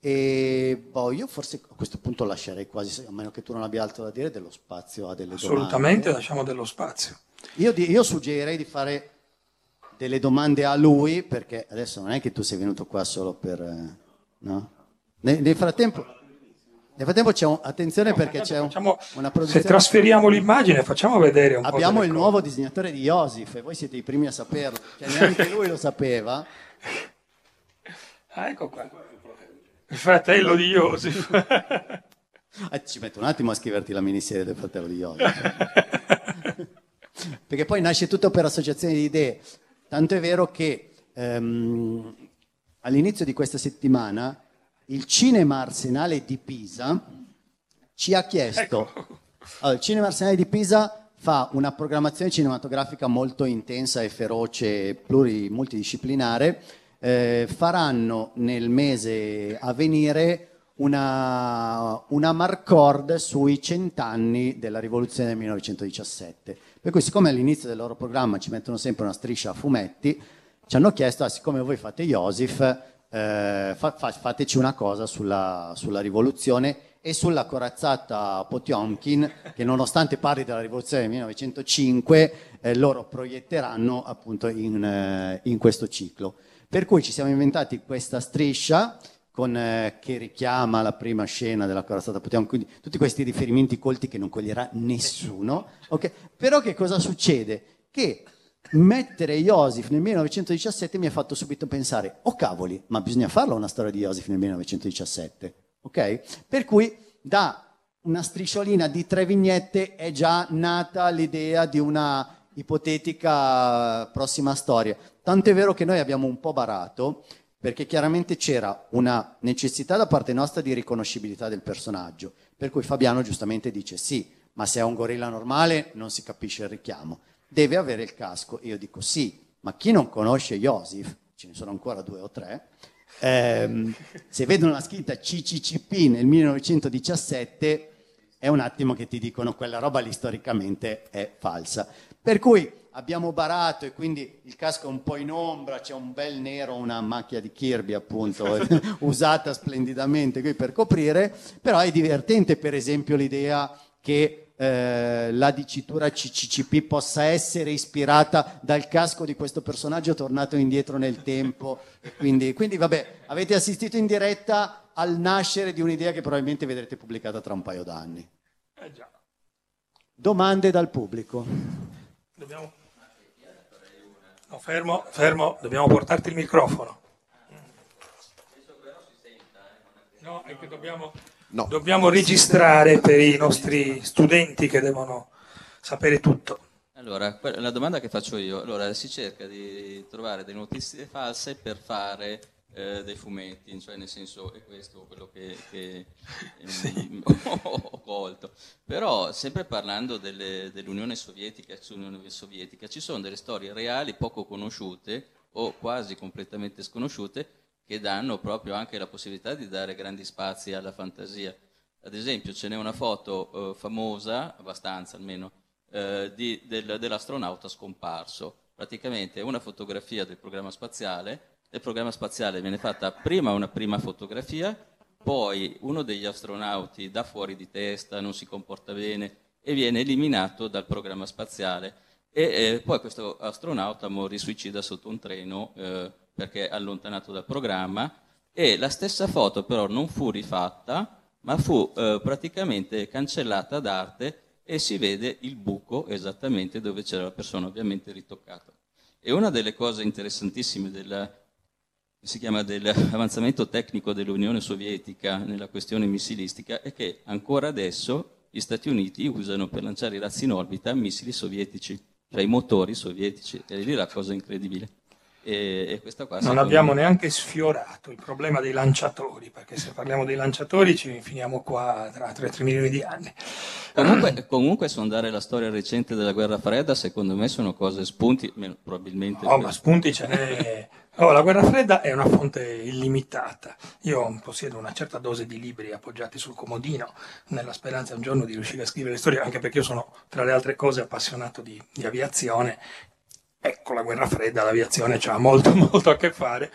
e boh, io forse a questo punto lascerei quasi, a meno che tu non abbia altro da dire, dello spazio a delle Assolutamente domande. lasciamo dello spazio. Io, io suggerirei di fare delle domande a lui, perché adesso non è che tu sei venuto qua solo per... eh, no? Nel, nel frattempo... Nel frattempo c'è un, attenzione perché c'è un- Facciamo- una se produzione... trasferiamo l'immagine, facciamo vedere un po'. Abbiamo il cose. nuovo disegnatore di Joseph e voi siete i primi a saperlo, cioè neanche lui lo sapeva. (laughs) Ah, ecco qua. Il fratello di Joseph. Eh, ci metto un attimo a scriverti la miniserie del fratello di Joseph. (laughs) Perché poi nasce tutto per associazione di idee. Tanto è vero che ehm, all'inizio di questa settimana il Cinema Arsenale di Pisa ci ha chiesto. Allora, il Cinema Arsenale di Pisa fa una programmazione cinematografica molto intensa e feroce, pluri, multidisciplinare. Eh, faranno nel mese a venire una, una marcord sui cent'anni della rivoluzione del 1917. Per cui, siccome all'inizio del loro programma ci mettono sempre una striscia a fumetti, ci hanno chiesto, ah, siccome voi fate Joseph, eh, fa- fa- fateci una cosa sulla, sulla rivoluzione e sulla corazzata Potiomkin, che nonostante parli della rivoluzione del 1905, eh, loro proietteranno appunto in, eh, in questo ciclo. Per cui ci siamo inventati questa striscia con, eh, che richiama la prima scena della corazzata Potiomkin, quindi tutti questi riferimenti colti che non coglierà nessuno. ok? Però che cosa succede? Che mettere Joseph nel 1917 mi ha fatto subito pensare, oh cavoli, ma bisogna farla una storia di Joseph nel 1917, ok? Per cui da una strisciolina di tre vignette è già nata l'idea di una ipotetica prossima storia. Tanto è vero che noi abbiamo un po' barato, perché chiaramente c'era una necessità da parte nostra di riconoscibilità del personaggio, per cui Fabiano giustamente dice sì, ma se è un gorilla normale non si capisce il richiamo, deve avere il casco. Io dico sì, ma chi non conosce Joseph, ce ne sono ancora due o tre, ehm, se vedono la scritta CCCP nel 1917 è un attimo che ti dicono quella roba lì storicamente è falsa. Per cui abbiamo barato e quindi il casco è un po' in ombra, c'è un bel nero, una macchia di Kirby appunto, (laughs) usata splendidamente qui per coprire, però è divertente per esempio l'idea che eh, la dicitura CCCP possa essere ispirata dal casco di questo personaggio tornato indietro nel tempo. Quindi, quindi vabbè, avete assistito in diretta al nascere di un'idea che probabilmente vedrete pubblicata tra un paio d'anni. Eh già. Domande dal pubblico. Dobbiamo... No, fermo, fermo, dobbiamo portarti il microfono. Mm. Eh, no, è che dobbiamo... No. dobbiamo registrare per i nostri studenti che devono sapere tutto. Allora, la domanda che faccio io, allora si cerca di trovare delle notizie false per fare eh, dei fumetti, cioè nel senso è questo quello che, che, (laughs) ehm, (laughs) ho colto. Però sempre parlando delle- dell'Unione Sovietica, Sovietica, ci sono delle storie reali poco conosciute o quasi completamente sconosciute che danno proprio anche la possibilità di dare grandi spazi alla fantasia. Ad esempio ce n'è una foto eh, famosa, abbastanza almeno, eh, di- del- dell'astronauta scomparso. Praticamente è una fotografia del programma spaziale. Nel programma spaziale viene fatta prima una prima fotografia, poi uno degli astronauti dà fuori di testa, non si comporta bene e viene eliminato dal programma spaziale. E eh, poi questo astronauta morì suicida sotto un treno eh, perché allontanato dal programma e la stessa foto però non fu rifatta, ma fu eh, praticamente cancellata d'arte e si vede il buco esattamente dove c'era la persona, ovviamente ritoccato. E una delle cose interessantissime del, si chiama dell'avanzamento tecnico dell'Unione Sovietica nella questione missilistica è che ancora adesso gli Stati Uniti usano per lanciare i razzi in orbita missili sovietici, cioè i motori sovietici, e lì la cosa incredibile. E, e questa qua Non abbiamo me- neanche sfiorato il problema dei lanciatori, perché se parliamo dei lanciatori ci finiamo qua tra 3 milioni di anni. Comunque, comunque sondare la storia recente della guerra fredda, secondo me sono cose spunti, probabilmente. Oh, ma spunti ce n'è. Oh, la guerra fredda è una fonte illimitata. Io possiedo una certa dose di libri appoggiati sul comodino, nella speranza un giorno di riuscire a scrivere le storie, anche perché io sono, tra le altre cose, appassionato di, di aviazione. Ecco, la guerra fredda, l'aviazione ha molto, (laughs) molto a che fare,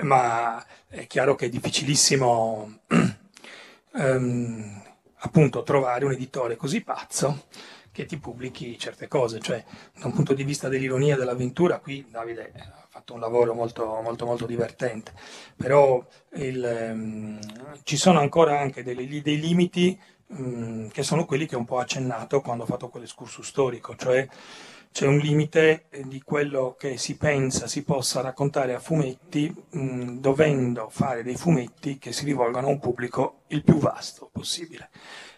ma è chiaro che è difficilissimo (clears throat) ehm, appunto trovare un editore così pazzo che ti pubblichi certe cose, cioè da un punto di vista dell'ironia dell'avventura, qui Davide ha fatto un lavoro molto, molto, molto divertente, però il, ehm, ci sono ancora anche dei, dei limiti mm, che sono quelli che ho un po' accennato quando ho fatto quell'escursus storico, cioè c'è un limite eh, di quello che si pensa si possa raccontare a fumetti, mh, dovendo fare dei fumetti che si rivolgano a un pubblico il più vasto possibile.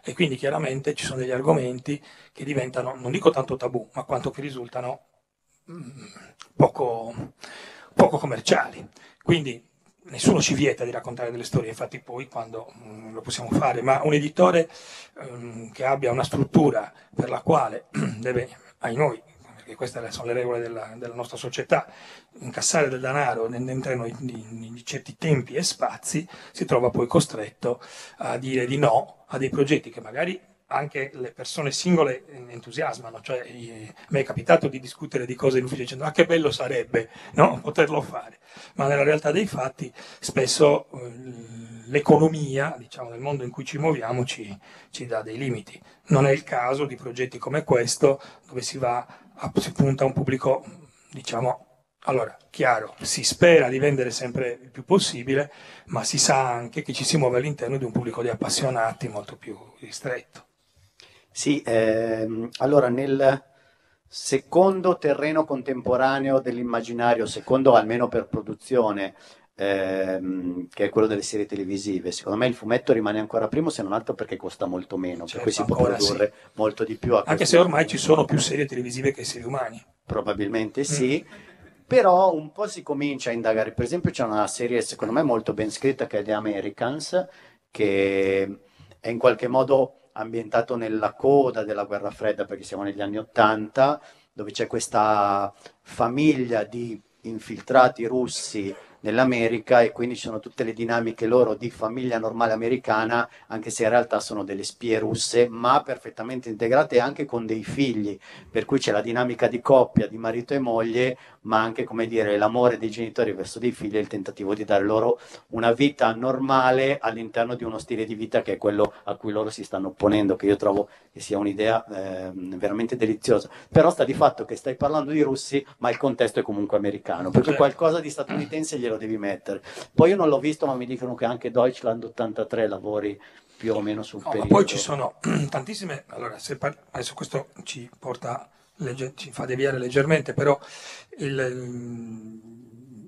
E quindi chiaramente ci sono degli argomenti che diventano, non dico tanto tabù, ma quanto che risultano mh, poco, poco commerciali. Quindi nessuno ci vieta di raccontare delle storie, infatti poi quando mh, lo possiamo fare, ma un editore ehm, che abbia una struttura per la quale (clears throat) deve, ai noi, perché queste sono le regole della, della nostra società, incassare del denaro all'interno di, certi tempi e spazi, si trova poi costretto a dire di no a dei progetti che magari anche le persone singole entusiasmano, cioè a me è capitato di discutere di cose in ufficio dicendo ah che bello sarebbe (laughs) no? poterlo fare, ma nella realtà dei fatti spesso eh, l'economia diciamo, del mondo in cui ci muoviamo ci, ci dà dei limiti. Non è il caso di progetti come questo dove si va si punta a un pubblico diciamo allora, chiaro, si spera di vendere sempre il più possibile, ma si sa anche che ci si muove all'interno di un pubblico di appassionati molto più ristretto. Sì, ehm, allora nel secondo terreno contemporaneo dell'immaginario, secondo almeno per produzione, ehm, che è quello delle serie televisive, secondo me il fumetto rimane ancora primo, se non altro perché costa molto meno, per cui si Certo, può produrre molto di più. Anche se ormai ci sono più serie televisive che esseri umani. Probabilmente sì, però un po' si comincia a indagare. Per esempio, c'è una serie secondo me molto ben scritta che è The Americans, che è in qualche modo ambientato nella coda della guerra fredda, perché siamo negli anni Ottanta, dove c'è questa famiglia di infiltrati russi nell'America e quindi ci sono tutte le dinamiche loro di famiglia normale americana, anche se in realtà sono delle spie russe, ma perfettamente integrate anche con dei figli, per cui c'è la dinamica di coppia, di marito e moglie, ma anche, come dire, l'amore dei genitori verso dei figli e il tentativo di dare loro una vita normale all'interno di uno stile di vita che è quello a cui loro si stanno opponendo, che io trovo che sia un'idea ehm, veramente deliziosa. Però sta di fatto che stai parlando di russi, ma il contesto è comunque americano, per cui Certo. qualcosa di statunitense glielo devi mettere. Poi io non l'ho visto, ma mi dicono che anche Deutschland 83 lavori più o meno sul No, periodo. poi ci sono (clears throat) tantissime, allora se par- adesso questo ci porta, legge- ci fa deviare leggermente, però il-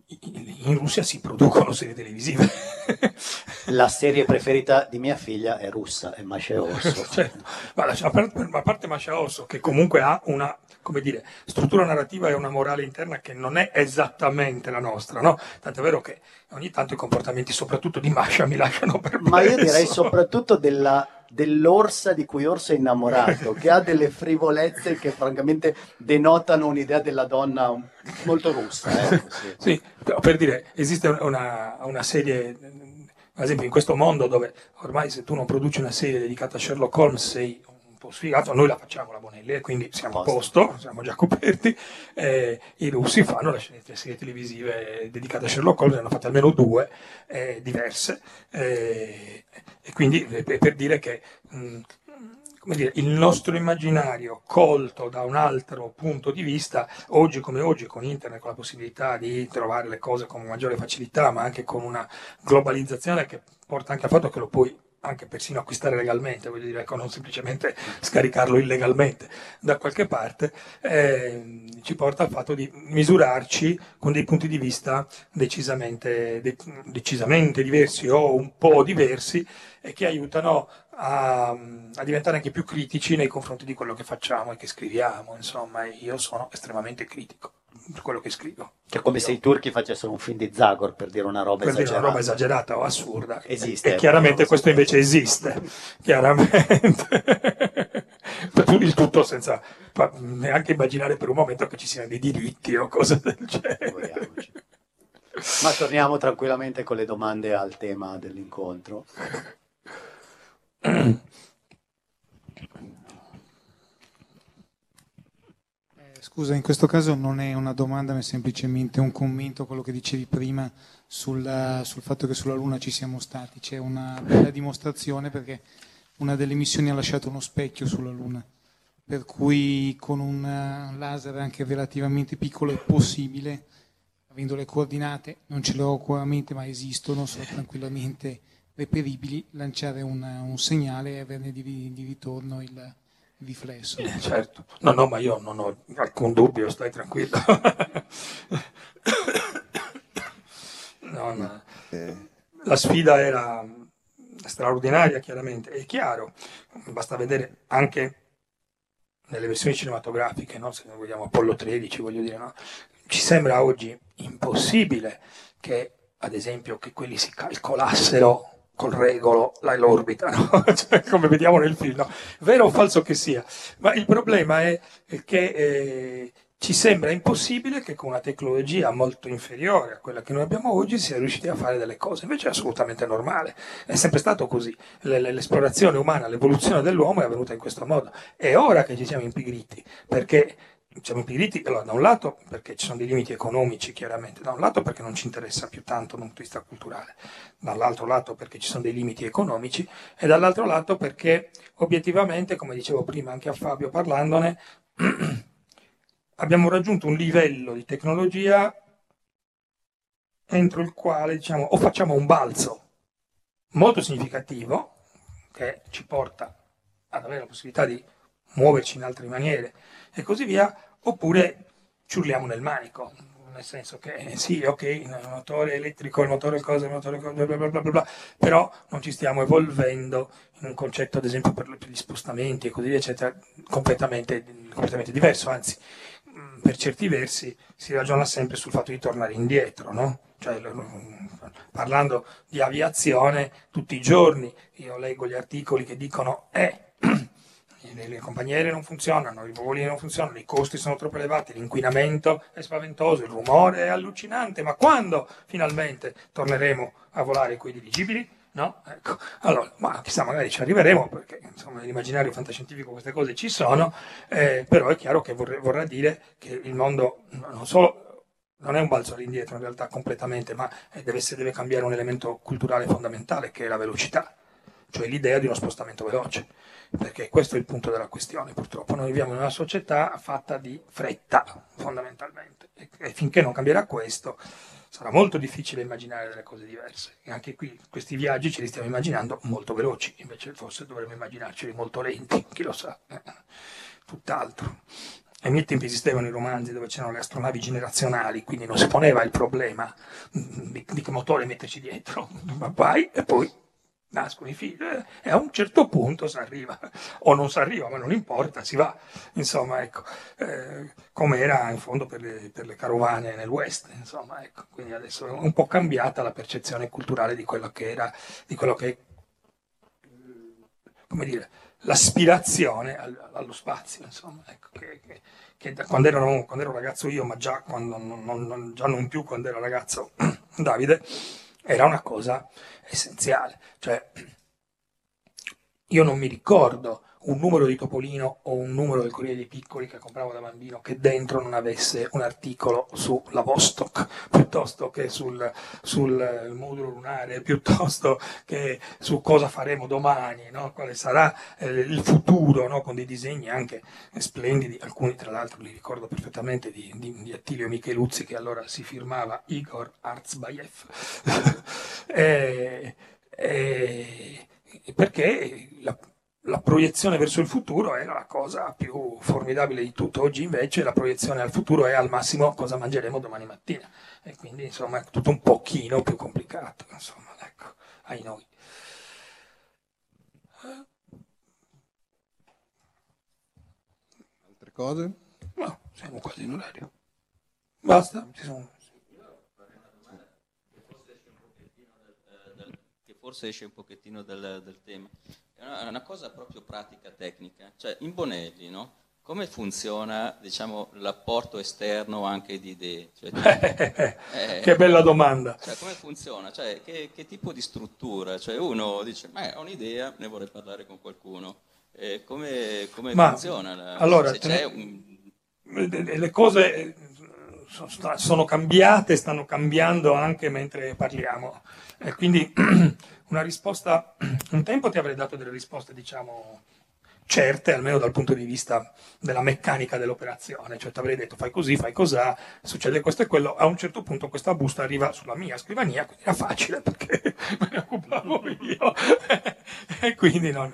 in Russia si producono serie televisive. (laughs) La serie preferita di mia figlia è russa, è Masha (laughs) Orso. Certo. Ma a parte, a parte Masha Orso, che comunque ha una come dire, struttura narrativa e una morale interna che non è esattamente la nostra, no? Tant'è vero che ogni tanto i comportamenti, soprattutto di Masha, mi lasciano (laughs) perplesso. Ma io direi soprattutto della- dell'orsa di cui Orso è innamorato, che ha delle frivolezze che francamente denotano un'idea della donna molto russa. ecco, sì. Sì, per dire, esiste una, una serie, ad esempio in questo mondo dove ormai se tu non produci una serie dedicata a Sherlock Holmes sei un po' sfigato, noi la facciamo la Bonelli e quindi siamo a posto, siamo già coperti, eh, i russi fanno le serie- le serie televisive dedicate a Sherlock Holmes, ne hanno fatte almeno due, eh, diverse, eh, e quindi eh, per dire che mh, come dire, il nostro immaginario colto da un altro punto di vista, oggi come oggi con internet, con la possibilità di trovare le cose con maggiore facilità, ma anche con una globalizzazione che porta anche al fatto che lo puoi anche persino acquistare legalmente, voglio dire, ecco, non semplicemente scaricarlo illegalmente da qualche parte, eh, ci porta al fatto di misurarci con dei punti di vista decisamente, de- decisamente diversi o un po' diversi e che aiutano a, a diventare anche più critici nei confronti di quello che facciamo e che scriviamo. Insomma, io sono estremamente critico quello che scrivo. Che è come se i turchi facessero un film di Zagor per dire una roba Per dire esagerata. una roba esagerata o assurda. Esiste. E chiaramente questo invece esiste. Chiaramente. (laughs) Il tutto senza neanche immaginare per un momento che ci siano dei diritti o cose del genere. Ma torniamo tranquillamente con le domande al tema dell'incontro. (clears throat) Scusa, in questo caso non è una domanda, ma è semplicemente un commento a quello che dicevi prima sul, sul fatto che sulla Luna ci siamo stati. C'è una bella dimostrazione perché una delle missioni ha lasciato uno specchio sulla Luna, per cui con un laser anche relativamente piccolo è possibile, avendo le coordinate, non ce le ho ancora ma esistono, sono tranquillamente reperibili, lanciare un, un segnale e averne di, di ritorno il riflesso. Eh, certo. No, no, ma io non ho alcun dubbio, stai tranquillo. (coughs) No, no. La sfida era straordinaria, chiaramente, è chiaro, basta vedere anche nelle versioni cinematografiche, no? se noi vogliamo Apollo 13, voglio dire, no? ci sembra oggi impossibile che, ad esempio, che quelli si calcolassero col regolo la- l'orbita, no? (laughs) Cioè, come vediamo nel film, no? vero o falso che sia. Ma il problema è che eh, ci sembra impossibile che con una tecnologia molto inferiore a quella che noi abbiamo oggi si sia riusciti a fare delle cose, invece è assolutamente normale, è sempre stato così, l'esplorazione umana, l'evoluzione dell'uomo è avvenuta in questo modo, è ora che ci siamo impigriti, perché siamo impigriti, allora, da un lato perché ci sono dei limiti economici chiaramente, da un lato perché non ci interessa più tanto da un punto di vista culturale, dall'altro lato perché ci sono dei limiti economici e dall'altro lato perché obiettivamente, come dicevo prima anche a Fabio parlandone, (clears throat) abbiamo raggiunto un livello di tecnologia entro il quale diciamo o facciamo un balzo molto significativo che ci porta ad avere la possibilità di muoverci in altre maniere e così via, oppure ci urliamo nel manico, nel senso che sì, ok, il motore elettrico, il motore cosa, il motore cosa, bla bla bla bla però non ci stiamo evolvendo in un concetto, ad esempio, per gli spostamenti e così via, eccetera, completamente, completamente diverso, anzi, mh, per certi versi si ragiona sempre sul fatto di tornare indietro, no? Cioè, parlando di aviazione, tutti i giorni io leggo gli articoli che dicono eh, (clears throat) le, compagnie aeree non funzionano, i voli non funzionano, i costi sono troppo elevati, l'inquinamento è spaventoso, il rumore è allucinante, ma quando finalmente torneremo a volare coi dirigibili? No? Ecco. Allora, ma chissà, magari ci arriveremo, perché insomma nell'immaginario fantascientifico queste cose ci sono, eh, però è chiaro che vorrei- vorrà dire che il mondo no- non solo non è un balzo all'indietro in realtà completamente, ma eh, deve, deve cambiare un elemento culturale fondamentale che è la velocità, cioè l'idea di uno spostamento veloce, perché questo è il punto della questione purtroppo. Noi viviamo in una società fatta di fretta fondamentalmente e, e finché non cambierà questo sarà molto difficile immaginare delle cose diverse. E anche qui questi viaggi ce li stiamo immaginando molto veloci, invece forse dovremmo immaginarceli molto lenti, chi lo sa, eh, tutt'altro. ai miei tempi esistevano i romanzi dove c'erano le astronavi generazionali, quindi non si poneva il problema di che motore metterci dietro, (laughs) ma vai e poi nascono i figli. Eh, e a un certo punto si arriva, o non si arriva, ma non importa, si va, insomma, ecco, eh, come era in fondo per le, per le carovane nel West, insomma, ecco, quindi adesso è un po' cambiata la percezione culturale di quello che era, di quello che, come dire, l'aspirazione al- allo spazio, insomma, ecco, che, che- che quando, ero, quando ero ragazzo io, ma già, quando, non, non- già non più quando ero ragazzo (clears throat) Davide, era una cosa essenziale. Cioè, io non mi ricordo un numero di Topolino o un numero del Corriere dei Piccoli che compravo da bambino che dentro non avesse un articolo sulla Vostok, (laughs) piuttosto che sul, sul eh, modulo lunare, piuttosto che su cosa faremo domani, no? quale sarà eh, il futuro, no? con dei disegni anche splendidi, alcuni tra l'altro li ricordo perfettamente di, di, di Attilio Micheluzzi che allora si firmava Igor Arzbayev. (laughs) Eh, eh, perché la, la proiezione verso il futuro era la cosa più formidabile di tutto. Oggi invece la proiezione al futuro è al massimo cosa mangeremo domani mattina. E quindi insomma è tutto un pochino più complicato, insomma, ecco, ai noi. Altre cose? No, siamo quasi in orario. Basta? Ci sono- che forse esce un pochettino dal, dal tema. È una, cosa proprio pratica, tecnica. Cioè, in Bonelli, no? Come funziona, diciamo, l'apporto esterno anche di idee? Cioè, (laughs) eh, Che bella domanda. Cioè, come funziona? Cioè, che, che tipo di struttura? Cioè, uno dice, ho un'idea, ne vorrei parlare con qualcuno. Eh, come, come Ma, funziona? la- allora, se c'è un, le cose sono cambiate, stanno cambiando anche mentre parliamo. E quindi (clears throat) una risposta, (clears throat) un tempo ti avrei dato delle risposte, diciamo, certe, almeno dal punto di vista della meccanica dell'operazione, cioè ti avrei detto fai così, fai cosà, succede questo e quello, a un certo punto questa busta arriva sulla mia scrivania, quindi era facile (laughs) perché me ne occupavo io. (laughs) E quindi non,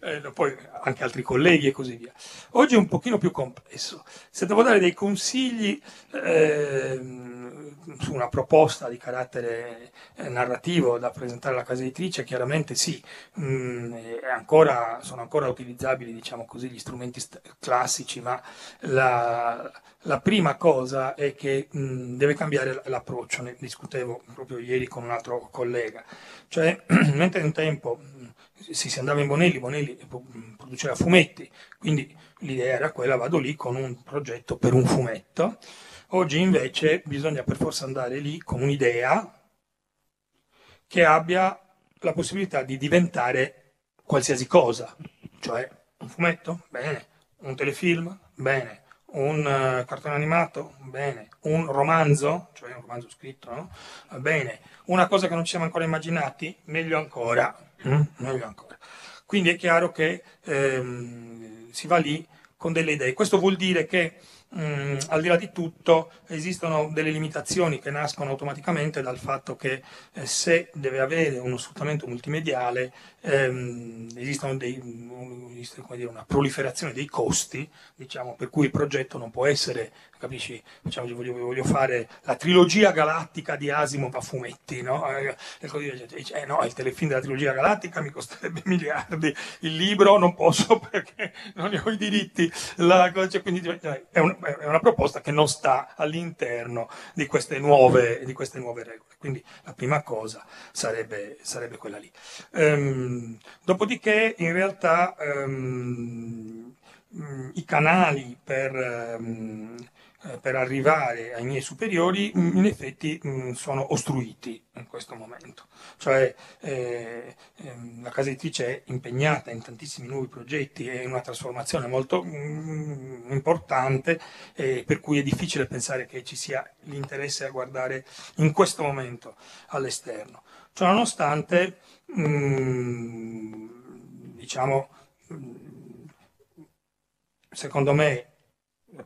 eh, poi anche altri colleghi e così via. Oggi è un pochino più complesso, se devo dare dei consigli ehm, su una proposta di carattere eh, narrativo da presentare alla casa editrice, chiaramente sì, mm, ancora- sono ancora utilizzabili diciamo così, gli strumenti st- classici, ma la, la prima cosa è che mh, deve cambiare l'approccio, ne discutevo proprio ieri con un altro collega, cioè (clears throat) mentre un tempo mh, si, andava in Bonelli, Bonelli produceva fumetti, quindi l'idea era quella, vado lì con un progetto per un fumetto, oggi invece bisogna per forza andare lì con un'idea che abbia la possibilità di diventare qualsiasi cosa, cioè un fumetto, bene, un telefilm, bene, un eh, cartone animato, bene, un romanzo, cioè un romanzo scritto, no? bene, una cosa che non ci siamo ancora immaginati, mm? meglio ancora. Quindi è chiaro che ehm, si va lì con delle idee. Questo vuol dire che mh, al di là di tutto esistono delle limitazioni che nascono automaticamente dal fatto che eh, se deve avere uno sfruttamento multimediale ehm, esistono dei, dire, una proliferazione dei costi, diciamo, per cui il progetto non può essere, capisci, diciamo, io voglio, voglio fare la trilogia galattica di Asimov a fumetti, no? Eh, e dice, eh no, il telefilm della trilogia galattica mi costerebbe (laughs) miliardi, il libro non posso (laughs) perché non ne ho i diritti, la cioè, quindi cioè, è, un- è una proposta che non sta all'interno di queste nuove, di queste nuove regole. Quindi la prima cosa sarebbe, sarebbe quella lì. Ehm, dopodiché, in realtà, ehm, i canali per, ehm, eh, per arrivare ai miei superiori mh, in effetti mh, sono ostruiti in questo momento. Cioè eh, ehm, la casa editrice è impegnata in tantissimi nuovi progetti e in una trasformazione molto mh, importante, per cui è difficile pensare che ci sia l'interesse a guardare in questo momento all'esterno. Ciononostante, mh, diciamo, mh, secondo me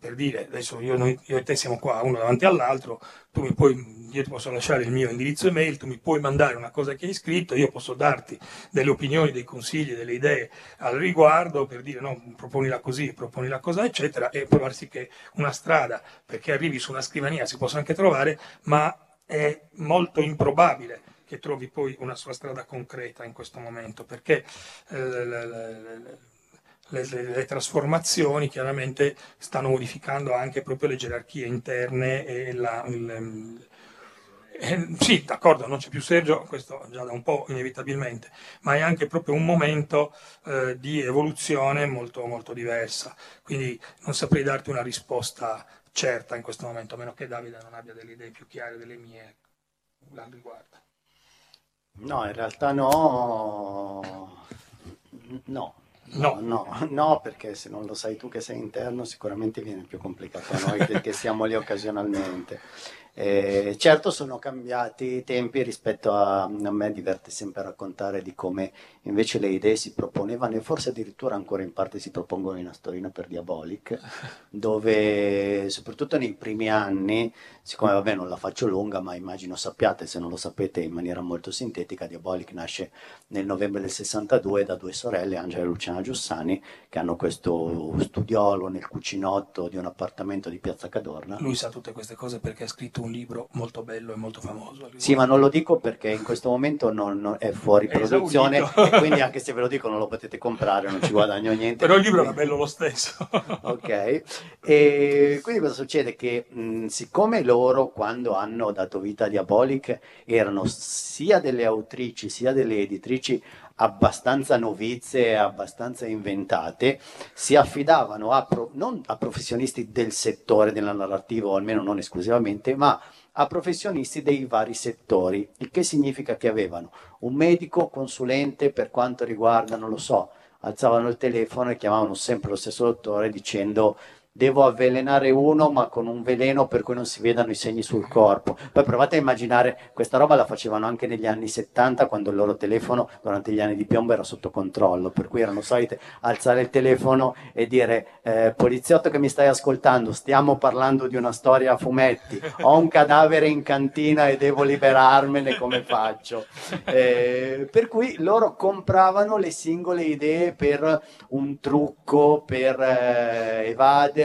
per dire, adesso io, noi- io e te siamo qua uno davanti all'altro, tu mi puoi, io ti posso lasciare il mio indirizzo email, tu mi puoi mandare una cosa che hai scritto, io posso darti delle opinioni, dei consigli, delle idee al riguardo per dire no, proponila così, proponila così, eccetera, e provar sì che una strada perché arrivi su una scrivania si possa anche trovare, ma è molto improbabile che trovi poi una sua strada concreta in questo momento, perché eh, le- le- le- le, trasformazioni chiaramente stanno modificando anche proprio le gerarchie interne e la, il- eh, sì, d'accordo, non c'è più Sergio, questo già da un po' inevitabilmente, ma è anche proprio un momento eh, di evoluzione molto, molto diversa. Quindi non saprei darti una risposta certa in questo momento, a meno che Davide non abbia delle idee più chiare delle mie al riguardo. No, in realtà no. No. No. no, no, perché se non lo sai tu che sei interno sicuramente viene più complicato a noi che, che siamo lì occasionalmente. Eh, certo sono cambiati i tempi rispetto a, a me diverte sempre raccontare di come invece le idee si proponevano e forse addirittura ancora in parte si propongono in Astorino per Diabolic, (laughs) dove soprattutto nei primi anni, siccome vabbè non la faccio lunga, ma immagino sappiate, se non lo sapete in maniera molto sintetica, Diabolic nasce nel novembre del 62 da due sorelle, Angela e Luciana Giussani, che hanno questo studiolo nel cucinotto di un appartamento di Piazza Cadorna. Lui sa tutte queste cose perché ha scritto un libro molto bello e molto famoso. Sì, ma non lo dico perché in questo momento non, non- è fuori È produzione esaurito. (laughs) quindi anche se ve lo dico non lo potete comprare, non ci guadagno niente. Però il libro era bello lo stesso. (laughs) Ok, e quindi cosa succede? Che mh, siccome loro quando hanno dato vita a Diabolic erano sia delle autrici sia delle editrici abbastanza novizie, abbastanza inventate, si affidavano a, pro- non a professionisti del settore della narrativa, o almeno non esclusivamente, ma a professionisti dei vari settori, il che significa che avevano un medico consulente per quanto riguarda, non lo so, alzavano il telefono e chiamavano sempre lo stesso dottore dicendo devo avvelenare uno ma con un veleno per cui non si vedano i segni sul corpo. Poi provate a immaginare, questa roba la facevano anche negli anni 70 quando il loro telefono durante gli anni di piombo era sotto controllo, per cui erano solite alzare il telefono e dire eh, poliziotto che mi stai ascoltando, stiamo parlando di una storia a fumetti, ho un cadavere in cantina e devo liberarmene, come faccio? (laughs) Eh, per cui loro compravano le singole idee per un trucco, per eh, evadere,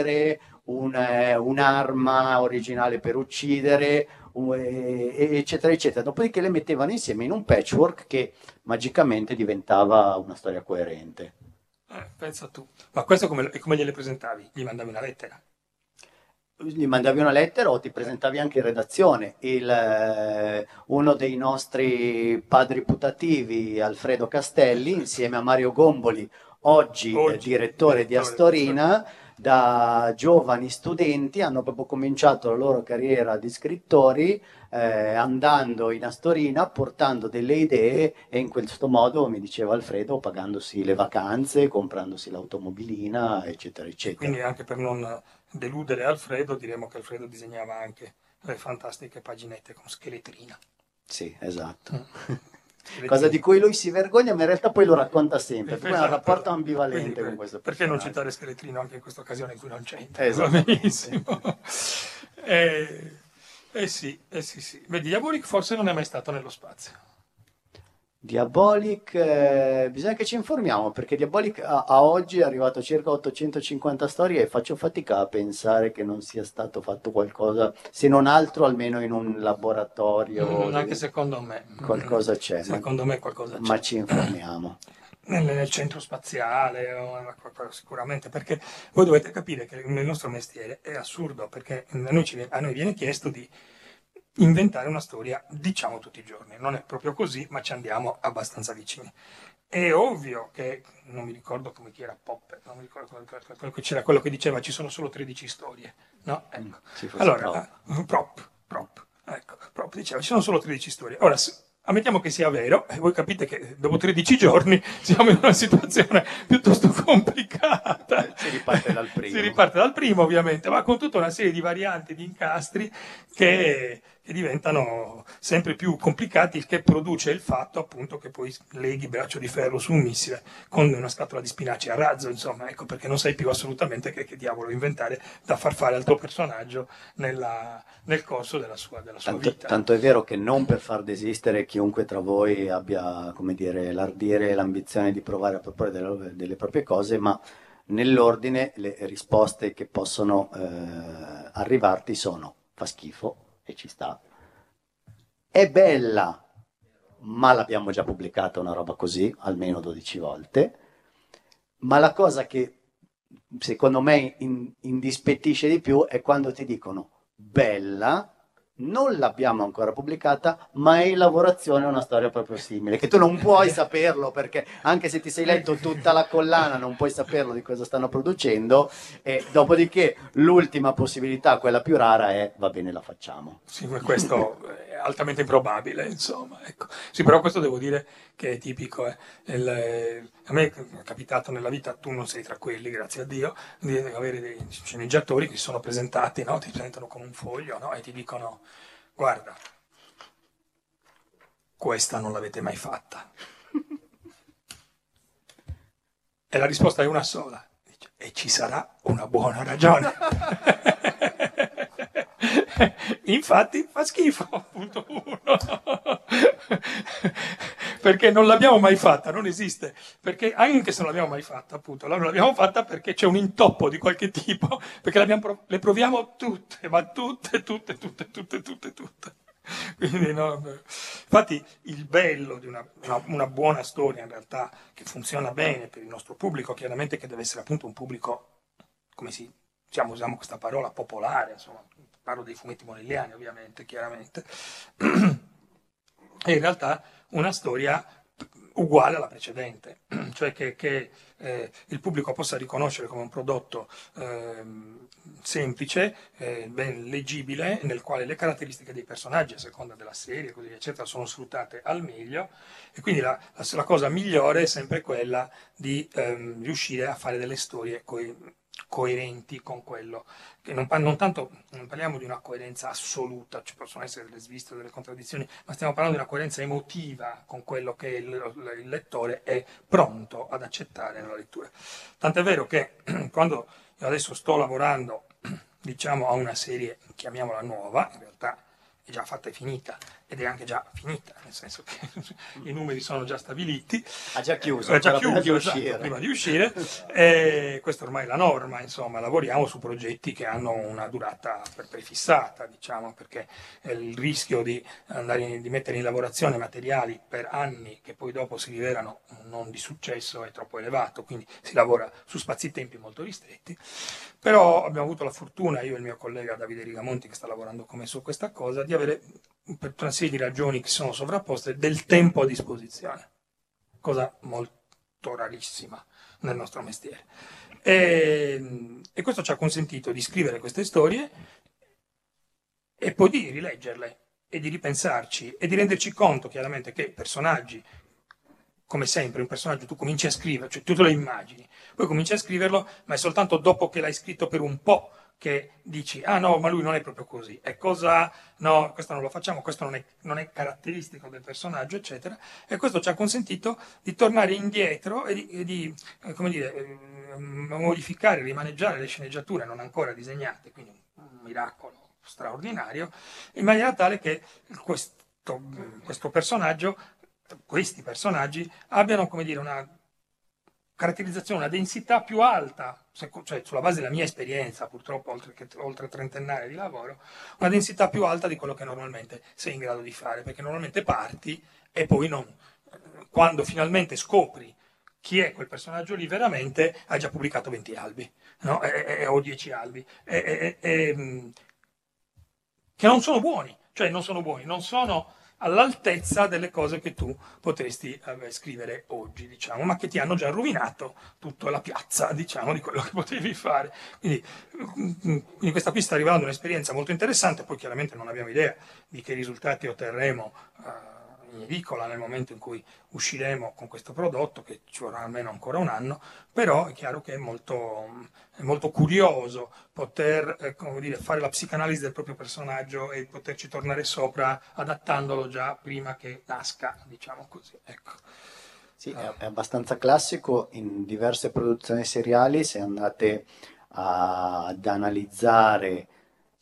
un, eh, un'arma originale per uccidere, u- e- eccetera, eccetera. Dopodiché le mettevano insieme in un patchwork che magicamente diventava una storia coerente. Eh, pensa tu. Ma questo come, e come gliele presentavi? Gli mandavi una lettera? gli mandavi una lettera o ti presentavi anche in redazione. Il, eh, uno dei nostri padri putativi, Alfredo Castelli, insieme a Mario Gomboli, oggi, Oggi, direttore di direttore, Astorina, da giovani studenti hanno proprio cominciato la loro carriera di scrittori eh, andando in Astorina, portando delle idee e in questo modo, mi diceva Alfredo, pagandosi le vacanze, comprandosi l'automobilina, eccetera, eccetera. Quindi anche per non deludere Alfredo, diremo che Alfredo disegnava anche le fantastiche paginette con scheletrina. Sì, esatto. Scheletrina. Cosa di cui lui si vergogna, ma in realtà poi lo racconta sempre. Per ha un Esatto. rapporto ambivalente Quindi, con questo Perché non citare Scheletrino anche in questa occasione in cui non c'entra? Esatto. Benissimo. (laughs) eh, eh sì, eh sì, sì. Vedi, Diabolic forse non è mai stato nello spazio. Diabolic, eh, bisogna che ci informiamo perché Diabolic a, a oggi è arrivato a circa 850 storie e faccio fatica a pensare che non sia stato fatto qualcosa, se non altro almeno in un laboratorio. Mm, anche secondo me. Qualcosa c'è, ma- Secondo me qualcosa c'è. Ma ci informiamo. nel, nel centro spaziale, sicuramente, perché voi dovete capire che nel nostro mestiere è assurdo, perché a noi, ci- a noi viene chiesto di inventare una storia, diciamo tutti i giorni, non è proprio così, ma ci andiamo abbastanza vicini. È ovvio che, non mi ricordo come chi era Popper, non mi ricordo quel- quel- quel- quel- c'era quello che diceva ci sono solo 13 storie, no? Ecco. Ci fosse Allora, eh, prop, prop, ecco, prop diceva ci sono solo 13 storie. Ora, ammettiamo che sia vero, e voi capite che dopo 13 giorni (laughs) siamo in una situazione piuttosto complicata. Si riparte dal (laughs) primo. Si riparte dal primo, ovviamente, ma con tutta una serie di varianti, di incastri che, che e diventano sempre più complicati, il che produce il fatto appunto che poi leghi braccio di ferro su un missile con una scatola di spinaci a razzo, insomma, ecco perché non sai più assolutamente che, che diavolo inventare da far fare al tuo personaggio nella- nel corso della sua, della sua Tanto, vita. tanto è vero che non per far desistere chiunque tra voi abbia, come dire, l'ardire e l'ambizione di provare a proporre delle, delle proprie cose, ma nell'ordine le risposte che possono eh, arrivarti sono fa schifo e ci sta. È bella, ma l'abbiamo già pubblicata una roba così, almeno 12 volte. Ma la cosa che secondo me in- indispettisce di più è quando ti dicono bella, non l'abbiamo ancora pubblicata, ma è in lavorazione una storia proprio simile, che tu non puoi (laughs) saperlo perché anche se ti sei letto tutta la collana non puoi saperlo di cosa stanno producendo e dopodiché l'ultima possibilità, quella più rara è va bene la facciamo. Sì, que- questo (laughs) altamente improbabile, insomma. Ecco. Sì, però questo devo dire che è tipico. eh. Il- eh, a me è capitato nella vita, tu non sei tra quelli, grazie a Dio, di avere dei sceneggiatori che si sono presentati, no? ti presentano con un foglio no? e ti dicono guarda, questa non l'avete mai fatta. E la risposta è una sola. E ci sarà una buona ragione. (laughs) (laughs) Infatti fa schifo, punto uno. (laughs) perché non l'abbiamo mai fatta, non esiste. Perché anche se non l'abbiamo mai fatta, appunto, non l'abbiamo fatta perché c'è un intoppo di qualche tipo, (laughs) perché l'abbiamo pro- le proviamo tutte, ma tutte, tutte, tutte, tutte, tutte, tutte. Quindi, no, infatti il bello di una, una- una buona storia in realtà che funziona bene per il nostro pubblico, chiaramente che deve essere appunto un pubblico, come si, diciamo, usiamo questa parola, popolare, insomma, parlo dei fumetti monelliani ovviamente, chiaramente, è (clears throat) in realtà una storia uguale alla precedente, (clears throat) cioè che, che, eh, il pubblico possa riconoscere come un prodotto ehm, semplice, eh, ben leggibile, nel quale le caratteristiche dei personaggi, a seconda della serie, così eccetera, sono sfruttate al meglio. E quindi la, la- la cosa migliore è sempre quella di ehm, riuscire a fare delle storie coi- coerenti con quello che non, non tanto non parliamo di una coerenza assoluta, ci possono essere delle sviste, delle contraddizioni, ma stiamo parlando di una coerenza emotiva con quello che il, il lettore è pronto ad accettare nella lettura. Tant'è vero che (clears throat) quando io adesso sto lavorando, (clears throat) diciamo, a una serie, chiamiamola nuova, in realtà è già fatta e finita, ed è anche già finita, nel senso che (laughs) i numeri sono già stabiliti, Ha già chiuso, è già ancora prima chiuso di esatto, uscire. prima di uscire. E questa ormai è la norma insomma lavoriamo su progetti che hanno una durata pre- prefissata diciamo perché eh, il rischio di, andare in- di mettere in lavorazione materiali per anni che poi dopo si rivelano non di successo è troppo elevato quindi si lavora su spazi-tempi molto ristretti. Però abbiamo avuto la fortuna io e il mio collega Davide Rigamonti che sta lavorando come su questa cosa di avere per una serie di ragioni che sono sovrapposte del tempo a disposizione cosa molto rarissima nel nostro mestiere. E, e questo ci ha consentito di scrivere queste storie e poi di rileggerle e di ripensarci e di renderci conto chiaramente che personaggi, come sempre, un personaggio tu cominci a scrivere, cioè tu te lo immagini, poi cominci a scriverlo, ma è soltanto dopo che l'hai scritto per un po' che dici, ah no, ma lui non è proprio così, è cosa, no, questo non lo facciamo, questo non è, non è caratteristico del personaggio, eccetera, e questo ci ha consentito di tornare indietro e di, e di, eh, come dire, eh, modificare, rimaneggiare le sceneggiature non ancora disegnate, quindi un miracolo straordinario, in maniera tale che questo, questo personaggio, questi personaggi abbiano, come dire, una caratterizzazione, una densità più alta, cioè sulla base della mia esperienza, purtroppo oltre, che, oltre trentennale di lavoro, una densità più alta di quello che normalmente sei in grado di fare, perché normalmente parti e poi non, quando finalmente scopri chi è quel personaggio lì veramente, hai già pubblicato 20 albi, no? E- e- o 10 albi, e- e- e- mh, che non sono buoni, cioè non sono buoni, non sono all'altezza delle cose che tu potresti eh, scrivere oggi, diciamo, ma che ti hanno già rovinato tutta la piazza, diciamo, di quello che (laughs) potevi fare. Quindi, mm, quindi questa qui sta arrivando un'esperienza molto interessante, poi chiaramente non abbiamo idea di che risultati otterremo eh, in edicola nel momento in cui usciremo con questo prodotto, che ci vorrà almeno ancora un anno, però è chiaro che è molto, è molto curioso poter eh, come dire, fare la psicanalisi del proprio personaggio e poterci tornare sopra adattandolo già prima che nasca, diciamo così. Ecco. Sì, è, è abbastanza classico in diverse produzioni seriali, se andate a- ad analizzare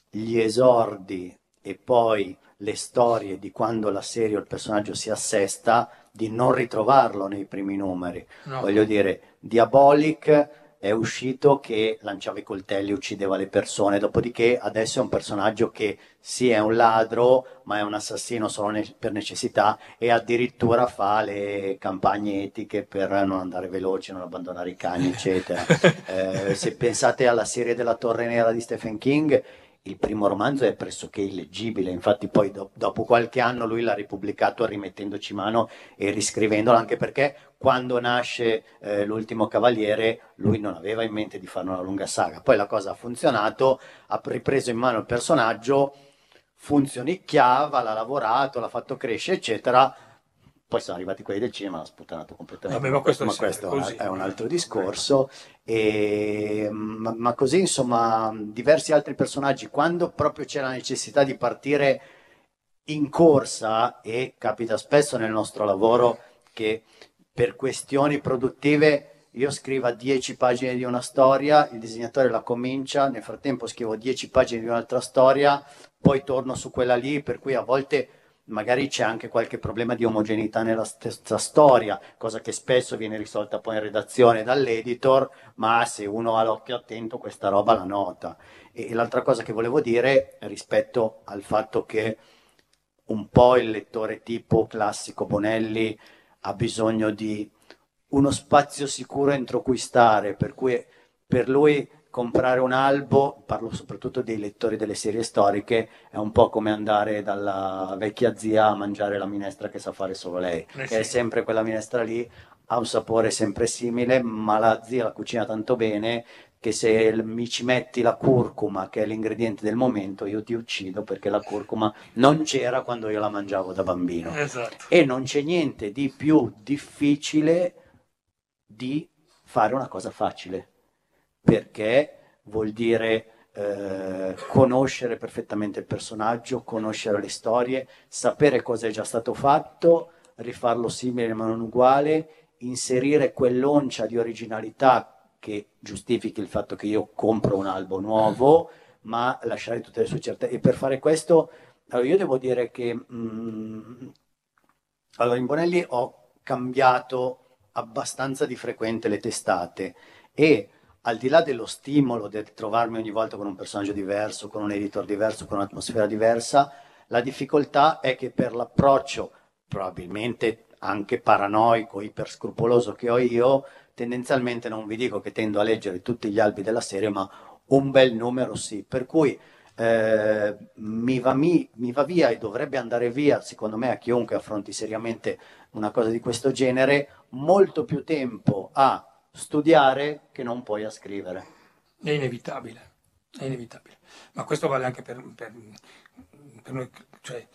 gli esordi e poi le storie di quando la serie o il personaggio si assesta, di non ritrovarlo nei primi numeri. No. Voglio dire, Diabolic è uscito che lanciava i coltelli, uccideva le persone, dopodiché adesso è un personaggio che sì è un ladro, ma è un assassino solo ne- per necessità e addirittura fa le campagne etiche per non andare veloci, non abbandonare i cani, eccetera. (laughs) Eh, se pensate alla serie della Torre Nera di Stephen King, il primo romanzo è pressoché illeggibile, infatti poi do- dopo qualche anno lui l'ha ripubblicato rimettendoci mano e riscrivendolo, anche perché quando nasce eh, l'ultimo cavaliere lui non aveva in mente di fare una lunga saga, poi la cosa ha funzionato, ha ripreso in mano il personaggio, funzionicchiava, l'ha lavorato, l'ha fatto crescere, eccetera. Poi sono arrivati quelli del cinema, l'ha sputtanato completamente. Vabbè, ma questo è ma questo così. è un altro discorso. E, ma, ma così, insomma, diversi altri personaggi, quando proprio c'è la necessità di partire in corsa, e capita spesso nel nostro lavoro che per questioni produttive io scriva 10 pagine di una storia, il disegnatore la comincia, nel frattempo scrivo 10 pagine di un'altra storia, poi torno su quella lì, per cui a volte magari c'è anche qualche problema di omogeneità nella stessa storia, cosa che spesso viene risolta poi in redazione dall'editor, ma se uno ha l'occhio attento questa roba la nota. E, l'altra cosa che volevo dire rispetto al fatto che un po' il lettore tipo classico Bonelli ha bisogno di uno spazio sicuro entro cui stare, per cui per lui comprare un albo, parlo soprattutto dei lettori delle serie storiche, è un po' come andare dalla vecchia zia a mangiare la minestra che sa fare solo lei, Eh che è sì. sempre quella minestra lì, ha un sapore sempre simile, ma la zia la cucina tanto bene che se mi ci metti la curcuma, che è l'ingrediente del momento, io ti uccido perché la curcuma non c'era quando io la mangiavo da bambino. Esatto. E non c'è niente di più difficile di fare una cosa facile, perché vuol dire eh, conoscere perfettamente il personaggio, conoscere le storie, sapere cosa è già stato fatto, rifarlo simile ma non uguale, inserire quell'oncia di originalità che giustifichi il fatto che io compro un albo nuovo, ma lasciare tutte le sue certezze. E per fare questo, allora io devo dire che mm, allora in Bonelli ho cambiato abbastanza di frequente le testate e al di là dello stimolo del trovarmi ogni volta con un personaggio diverso, con un editor diverso, con un'atmosfera diversa, la difficoltà è che per l'approccio, probabilmente anche paranoico, iperscrupoloso che ho io, tendenzialmente non vi dico che tendo a leggere tutti gli albi della serie, ma un bel numero sì. Per cui eh, mi, va mi- mi va via e dovrebbe andare via, secondo me, a chiunque affronti seriamente una cosa di questo genere, molto più tempo a studiare che non poi a scrivere. È inevitabile, è inevitabile. Ma questo vale anche per, per- per noi. Cioè,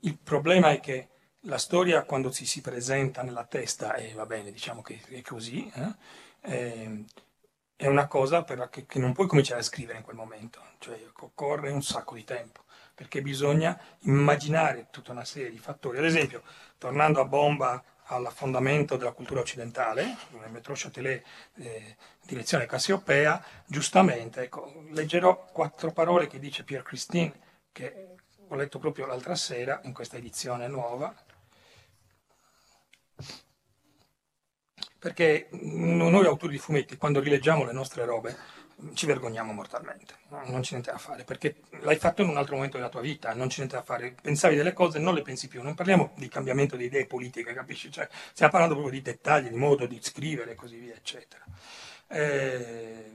il problema è che la storia quando ci si presenta nella testa, e va bene, diciamo che è così, eh, eh, è una cosa che, che non puoi cominciare a scrivere in quel momento, cioè occorre un sacco di tempo, perché bisogna immaginare tutta una serie di fattori. Ad esempio, tornando a bomba all'affondamento della cultura occidentale, nel Metro Châtelet, eh, direzione Cassiopea, giustamente, ecco, leggerò quattro parole che dice Pierre Christine, che ho letto proprio l'altra sera in questa edizione nuova, perché noi autori di fumetti, quando rileggiamo le nostre robe, ci vergogniamo mortalmente, no? non c'è niente da fare, perché l'hai fatto in un altro momento della tua vita, non c'è niente da fare, pensavi delle cose, non le pensi più, non parliamo di cambiamento di idee politiche, capisci? Cioè, stiamo parlando proprio di dettagli, di modo di scrivere e così via, eccetera. Eh,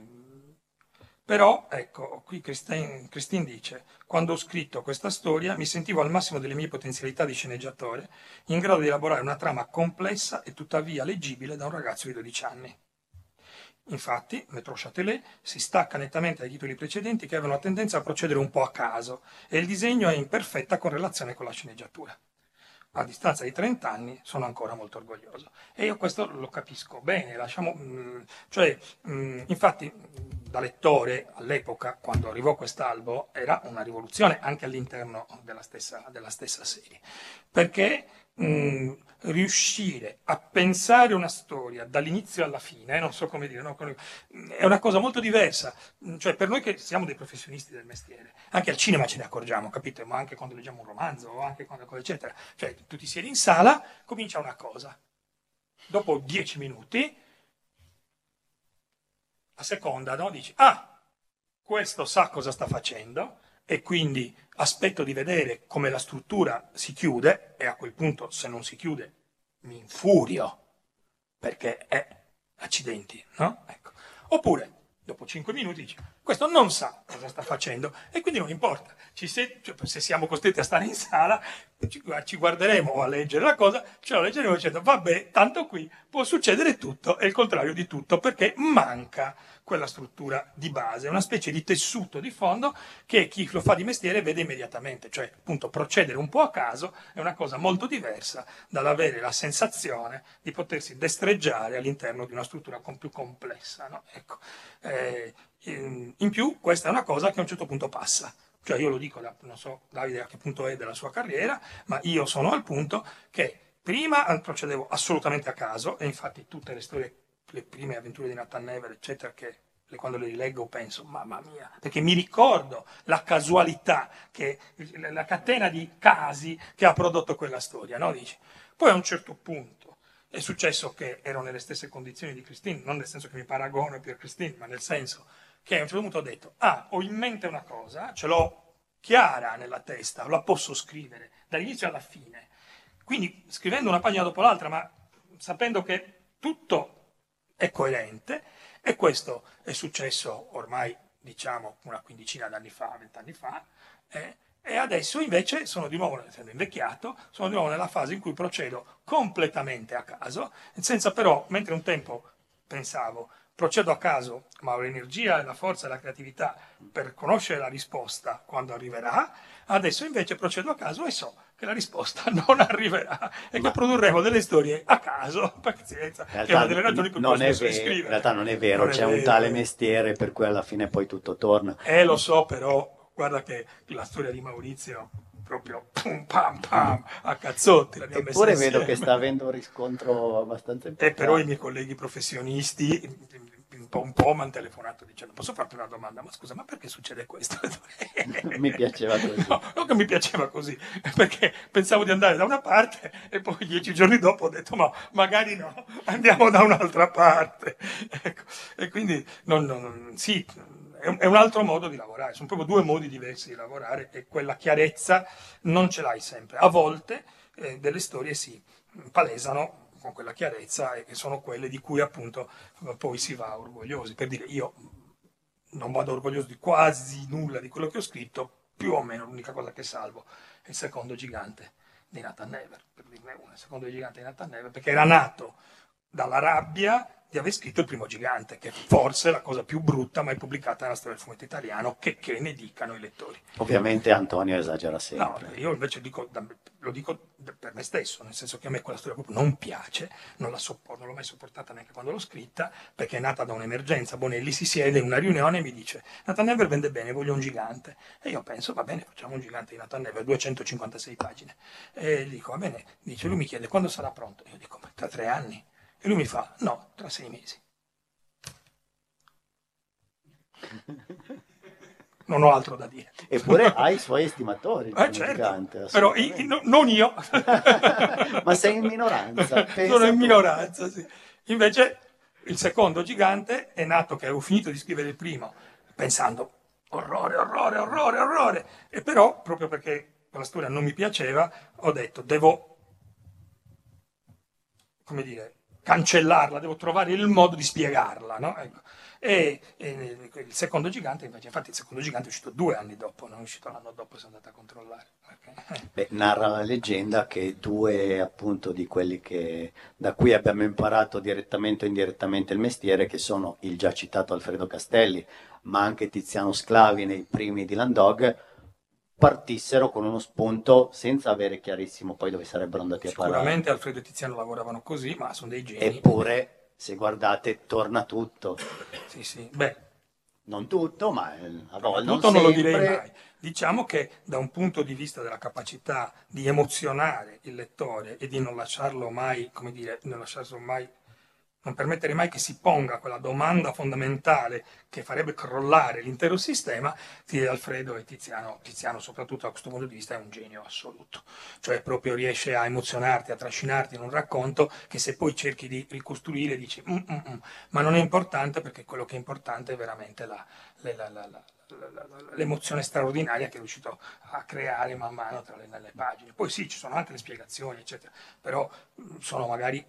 però, ecco, qui Christine, Christine dice, quando ho scritto questa storia mi sentivo al massimo delle mie potenzialità di sceneggiatore, in grado di elaborare una trama complessa e tuttavia leggibile da un ragazzo di 12 anni. Infatti, Metro Châtelet si stacca nettamente dai titoli precedenti che avevano tendenza a procedere un po' a caso e il disegno è in perfetta correlazione con la sceneggiatura. a distanza di 30 anni sono ancora molto orgoglioso. E io questo lo capisco bene, lasciamo, mh, cioè, mh, infatti da lettore all'epoca, quando arrivò quest'albo, era una rivoluzione anche all'interno della stessa, della stessa serie, perché mh, riuscire a pensare una storia dall'inizio alla fine, eh, non so come dire, no? è una cosa molto diversa, cioè per noi che siamo dei professionisti del mestiere, anche al cinema ce ne accorgiamo, capite? Ma anche quando leggiamo un romanzo o anche quando eccetera, cioè tu ti siedi in sala, comincia una cosa, dopo dieci minuti la seconda, no? Dici, ah, questo sa cosa sta facendo e quindi aspetto di vedere come la struttura si chiude e a quel punto se non si chiude mi infurio perché è accidenti, no? Ecco. Oppure dopo 5 minuti dici questo non sa cosa sta facendo e quindi non importa, se, cioè, se, siamo costretti a stare in sala ci, ci, guarderemo a leggere la cosa, ce la leggeremo dicendo vabbè, tanto qui può succedere tutto e il contrario di tutto perché manca quella struttura di base, una specie di tessuto di fondo che chi lo fa di mestiere vede immediatamente, cioè appunto procedere un po' a caso è una cosa molto diversa dall'avere la sensazione di potersi destreggiare all'interno di una struttura più complessa. No? Ecco. Eh, in più questa è una cosa che a un certo punto passa. Cioè io lo dico, non so Davide a che punto è della sua carriera, ma io sono al punto che prima procedevo assolutamente a caso e infatti tutte le storie le prime avventure di Nathan Never, eccetera, che quando le rileggo penso, mamma mia, perché mi ricordo la casualità, che, la catena di casi che ha prodotto quella storia, no? Dici. Poi a un certo punto è successo che ero nelle stesse condizioni di Christine, non nel senso che mi paragono per Christine, ma nel senso che a un certo punto ho detto, ah, ho in mente una cosa, ce l'ho chiara nella testa, la posso scrivere dall'inizio alla fine. Quindi scrivendo una pagina dopo l'altra, ma sapendo che tutto è coerente e questo è successo ormai diciamo una quindicina d'anni fa, vent'anni fa, eh, e adesso invece sono di nuovo, essendo invecchiato, sono di nuovo nella fase in cui procedo completamente a caso, senza però, mentre un tempo pensavo, procedo a caso, ma ho l'energia, la forza e la creatività per conoscere la risposta quando arriverà, adesso invece procedo a caso e so che la risposta (laughs) non arriverà e Ma... che produrremo delle storie a caso, (laughs) pazienza, che è una delle ragioni per cui è vero, In realtà non è vero, non c'è è un tale mestiere per cui alla fine poi tutto torna. Eh, lo so, però guarda che la storia di Maurizio proprio pum pam pam a cazzotti l'abbiamo Eppure vedo che sta avendo un riscontro abbastanza importante. E però i miei colleghi professionisti un po', un po' mi hanno telefonato dicendo posso farti una domanda? Ma scusa, ma perché succede questo? (laughs) mi piaceva (laughs) così. No, non che mi piaceva così, perché pensavo di andare da una parte e poi dieci giorni dopo ho detto ma magari no, andiamo da un'altra parte. Ecco. E quindi non, non, sì, è un altro modo di lavorare, sono proprio due modi diversi di lavorare e quella chiarezza non ce l'hai sempre. A volte eh, delle storie si palesano con quella chiarezza e che sono quelle di cui appunto poi si va orgogliosi. Per dire, io non vado orgoglioso di quasi nulla di quello che ho scritto, più o meno l'unica cosa che salvo è il secondo gigante di Nathan Never, per dirne uno, il secondo gigante di Nathan Never, perché era nato dalla rabbia di aver scritto Il primo gigante, che forse è la cosa più brutta mai pubblicata nella storia del fumetto italiano, che, che ne dicano i lettori. Ovviamente Antonio esagera sempre. No, io invece dico, lo dico per me stesso, nel senso che a me quella storia proprio non piace, non, la sopporto, non l'ho mai sopportata neanche quando l'ho scritta, perché è nata da un'emergenza. Bonelli si siede in una riunione e mi dice Nathan Never vende bene, voglio un gigante. E io penso, va bene, facciamo un gigante di Nathan Never, 256 pagine. E dico, va bene, dice, lui mi chiede quando sarà pronto. Io dico, tra tre anni. E lui mi fa, no, tra sei mesi. Non ho altro da dire. Eppure hai i suoi estimatori. Eh, certo, però io, no, non io. (laughs) Ma sei in minoranza. (laughs) Sono in minoranza, sì. Invece il secondo gigante è nato che avevo finito di scrivere il primo, pensando orrore, orrore, orrore, orrore. E però, proprio perché quella storia non mi piaceva, ho detto devo, come dire, cancellarla, devo trovare il modo di spiegarla. No? Ecco. E, e, il secondo gigante, invece, infatti il secondo gigante è uscito due anni dopo, non è uscito l'anno dopo, sono andato a controllare. Beh, narra la leggenda che due appunto di quelli che, da cui abbiamo imparato direttamente o indirettamente il mestiere, che sono il già citato Alfredo Castelli, ma anche Tiziano Sclavi nei primi di Landog, partissero con uno spunto senza avere chiarissimo poi dove sarebbero andati a parare. Sicuramente Alfredo e Tiziano lavoravano così, ma sono dei geni. Eppure, se guardate, torna tutto. Sì, sì. Beh, Non tutto, ma eh, a volte tutto non lo direi mai. Diciamo che da un punto di vista della capacità di emozionare il lettore e di non lasciarlo mai, come dire, non lasciarlo mai, non permettere mai che si ponga quella domanda fondamentale che farebbe crollare l'intero sistema, Alfredo e Tiziano, Tiziano soprattutto da questo punto di vista è un genio assoluto, cioè proprio riesce a emozionarti, a trascinarti in un racconto che se poi cerchi di ricostruire dici "Mm, mm, mm", ma non è importante perché quello che è importante è veramente la- la- la- l'emozione straordinaria che è riuscito a creare man mano tra le, pagine. Poi sì, ci sono le spiegazioni, eccetera, però sono magari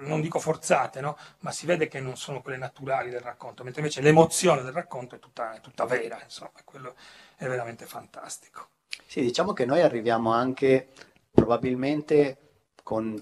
non dico forzate, no? ma si vede che non sono quelle naturali del racconto, mentre invece l'emozione del racconto è tutta, è tutta vera, insomma, quello è veramente fantastico. Sì, diciamo che noi arriviamo anche probabilmente con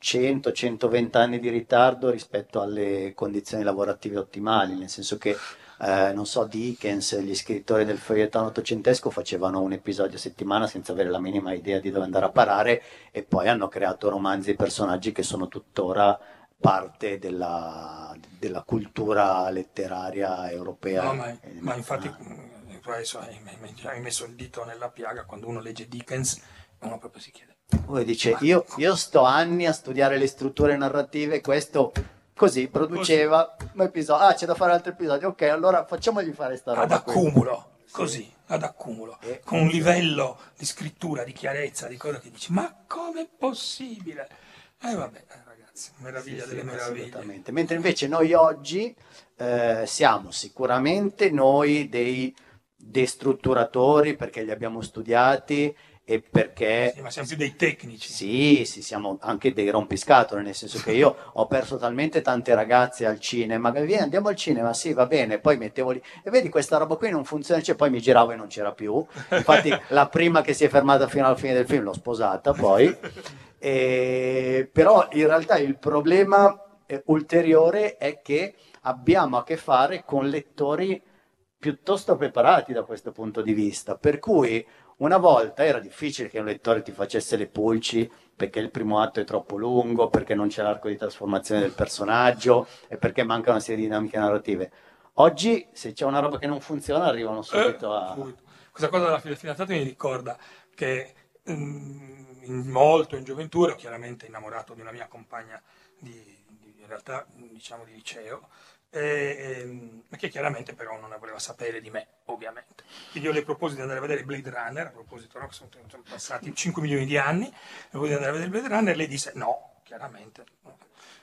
100-120 anni di ritardo rispetto alle condizioni lavorative ottimali, nel senso che, eh, non so, Dickens, gli scrittori del fogliettano ottocentesco facevano un episodio a settimana senza avere la minima idea di dove andare a parare e poi hanno creato romanzi e personaggi che sono tuttora parte della, della cultura letteraria europea. No, ma, ma infatti mm, tu adesso hai, messo il dito nella piaga quando uno legge Dickens, uno proprio si chiede. Poi dice, io, io sto anni a studiare le strutture narrative, questo così produceva un episodio. Ah, c'è da fare altri episodi. Ok, allora facciamogli fare sta ad roba. qui. accumulo, così, ad accumulo, E- con un livello di scrittura, di chiarezza, di cosa che dici, ma com'è possibile? E vabbè, eh, ragazzi, meraviglia Sì, delle sì, meraviglie. Mentre invece noi oggi eh, siamo sicuramente noi dei destrutturatori perché li abbiamo studiati e perché Sì, ma siamo più dei tecnici. Sì, sì, siamo anche dei rompiscatole, nel senso che io ho perso talmente tante ragazze al cinema, che vieni, andiamo al cinema, sì, va bene, poi mettevo lì, e vedi questa roba qui non funziona, cioè, poi mi giravo e non c'era più, infatti (laughs) la prima che si è fermata fino alla fine del film l'ho sposata poi, E- però in realtà il problema eh, ulteriore è che abbiamo a che fare con lettori piuttosto preparati da questo punto di vista, per cui una volta era difficile che un lettore ti facesse le pulci perché il primo atto è troppo lungo, perché non c'è l'arco di trasformazione del personaggio e perché manca una serie di dinamiche narrative. Oggi, se c'è una roba che non funziona, arrivano subito Eh, a... Questa cosa della fidanzata mi ricorda che mm, in- molto in gioventù ero chiaramente innamorato di una mia compagna di, di- in realtà diciamo di liceo e, ehm, che chiaramente però non voleva sapere di me ovviamente quindi io le proposi di andare a vedere Blade Runner a proposito no, sono, sono passati 5 milioni di anni le proposi di andare a vedere Blade Runner lei disse no chiaramente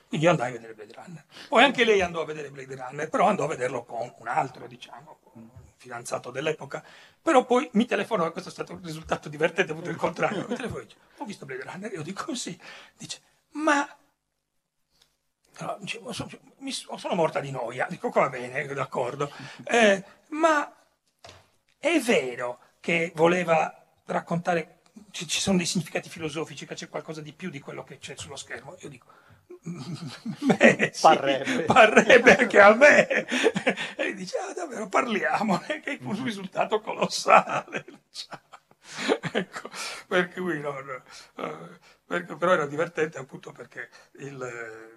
quindi io andai a vedere Blade Runner. Poi anche lei andò a vedere Blade Runner, però andò a vederlo con un altro, diciamo, un fidanzato dell'epoca. Però poi mi telefonò, questo è stato un risultato divertente, ho avuto il contrario. Mi telefonò e dice, ho visto Blade Runner, io dico sì. Dice, ma... Allora, dicevo, sono morta di noia, dico va bene, d'accordo. Eh, ma è vero che voleva raccontare, ci, ci sono dei significati filosofici, che c'è qualcosa di più di quello che c'è sullo schermo? Io dico, beh, sì, Parrebbe. parrebbe anche a me. E dice, ah, davvero, parliamone, che è un risultato colossale. (laughs) ecco, per cui no, no, perché- però era divertente appunto perché il...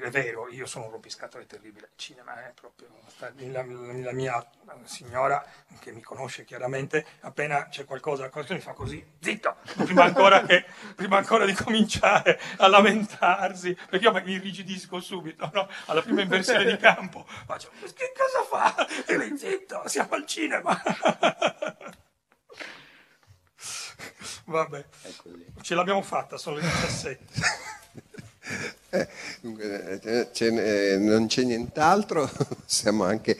è vero, io sono un rompiscatole terribile, il cinema è proprio, la, la mia signora che mi conosce chiaramente, appena c'è qualcosa, qualcosa mi fa così, zitto, prima ancora, che, prima ancora di cominciare a lamentarsi, perché io mi irrigidisco subito, no? alla prima inversione di campo, faccio, che cosa fa? E lei, zitto, siamo al cinema. Vabbè, così. ce l'abbiamo fatta, sono le 17. Eh, eh, n'è- non c'è nient'altro, (laughs) possiamo anche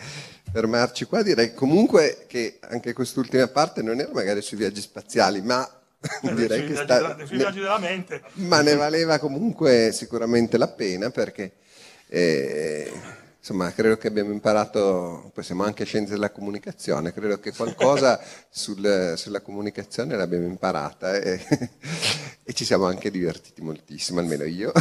fermarci qua. Direi comunque che anche quest'ultima parte non era magari sui viaggi spaziali, ma (laughs) direi che viaggi sta, della- sui viaggi della mente. ma ne valeva comunque sicuramente la pena perché eh, insomma credo che abbiamo imparato, poi siamo anche scienze della comunicazione, credo che qualcosa (laughs) sul- sulla comunicazione l'abbiamo imparata e, e ci siamo anche divertiti moltissimo, almeno io.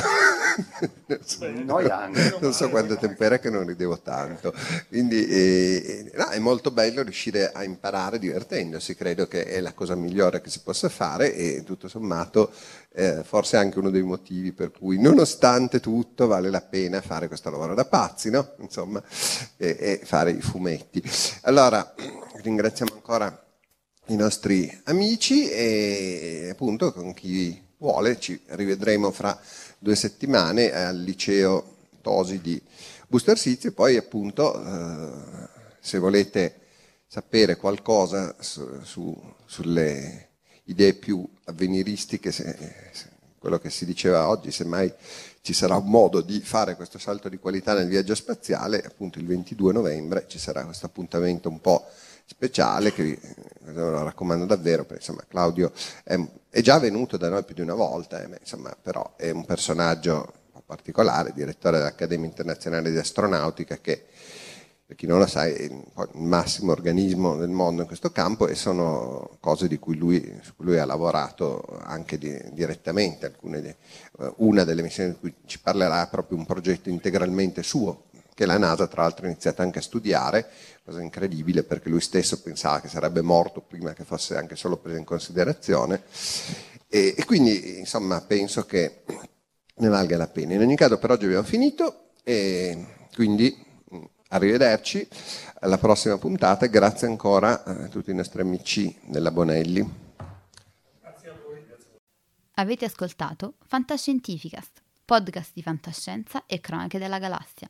Non so, Noi anche. non so quanto tempo era che non ridevo tanto. Quindi eh, no, è molto bello riuscire a imparare divertendosi, credo che è la cosa migliore che si possa fare e tutto sommato eh, forse anche uno dei motivi per cui nonostante tutto vale la pena fare questo lavoro da pazzi, no? Insomma, e, e fare i fumetti. Allora, ringraziamo ancora i nostri amici e appunto con chi vuole ci rivedremo fra due settimane al liceo Tosi di Busto Arsizio e poi appunto eh, se volete sapere qualcosa su, su, sulle idee più avveniristiche, se, se, quello che si diceva oggi, semmai ci sarà un modo di fare questo salto di qualità nel viaggio spaziale, appunto il 22 novembre ci sarà questo appuntamento un po' speciale che vi lo raccomando davvero, perché insomma Claudio è, è già venuto da noi più di una volta, eh, insomma, però è un personaggio particolare, direttore dell'Accademia Internazionale di Astronautica che per chi non lo sa, è il massimo organismo del mondo in questo campo e sono cose cui lui, su cui lui ha lavorato anche di, direttamente. Di, una delle missioni di cui ci parlerà è proprio un progetto integralmente suo, che la NASA tra l'altro ha iniziato anche a studiare, cosa incredibile perché lui stesso pensava che sarebbe morto prima che fosse anche solo preso in considerazione. E, e quindi insomma penso che ne valga la pena. In ogni caso per oggi abbiamo finito e quindi Arrivederci alla prossima puntata e grazie ancora a tutti i nostri amici della Bonelli. Avete ascoltato Fantascientificast, podcast di fantascienza e cronache della galassia,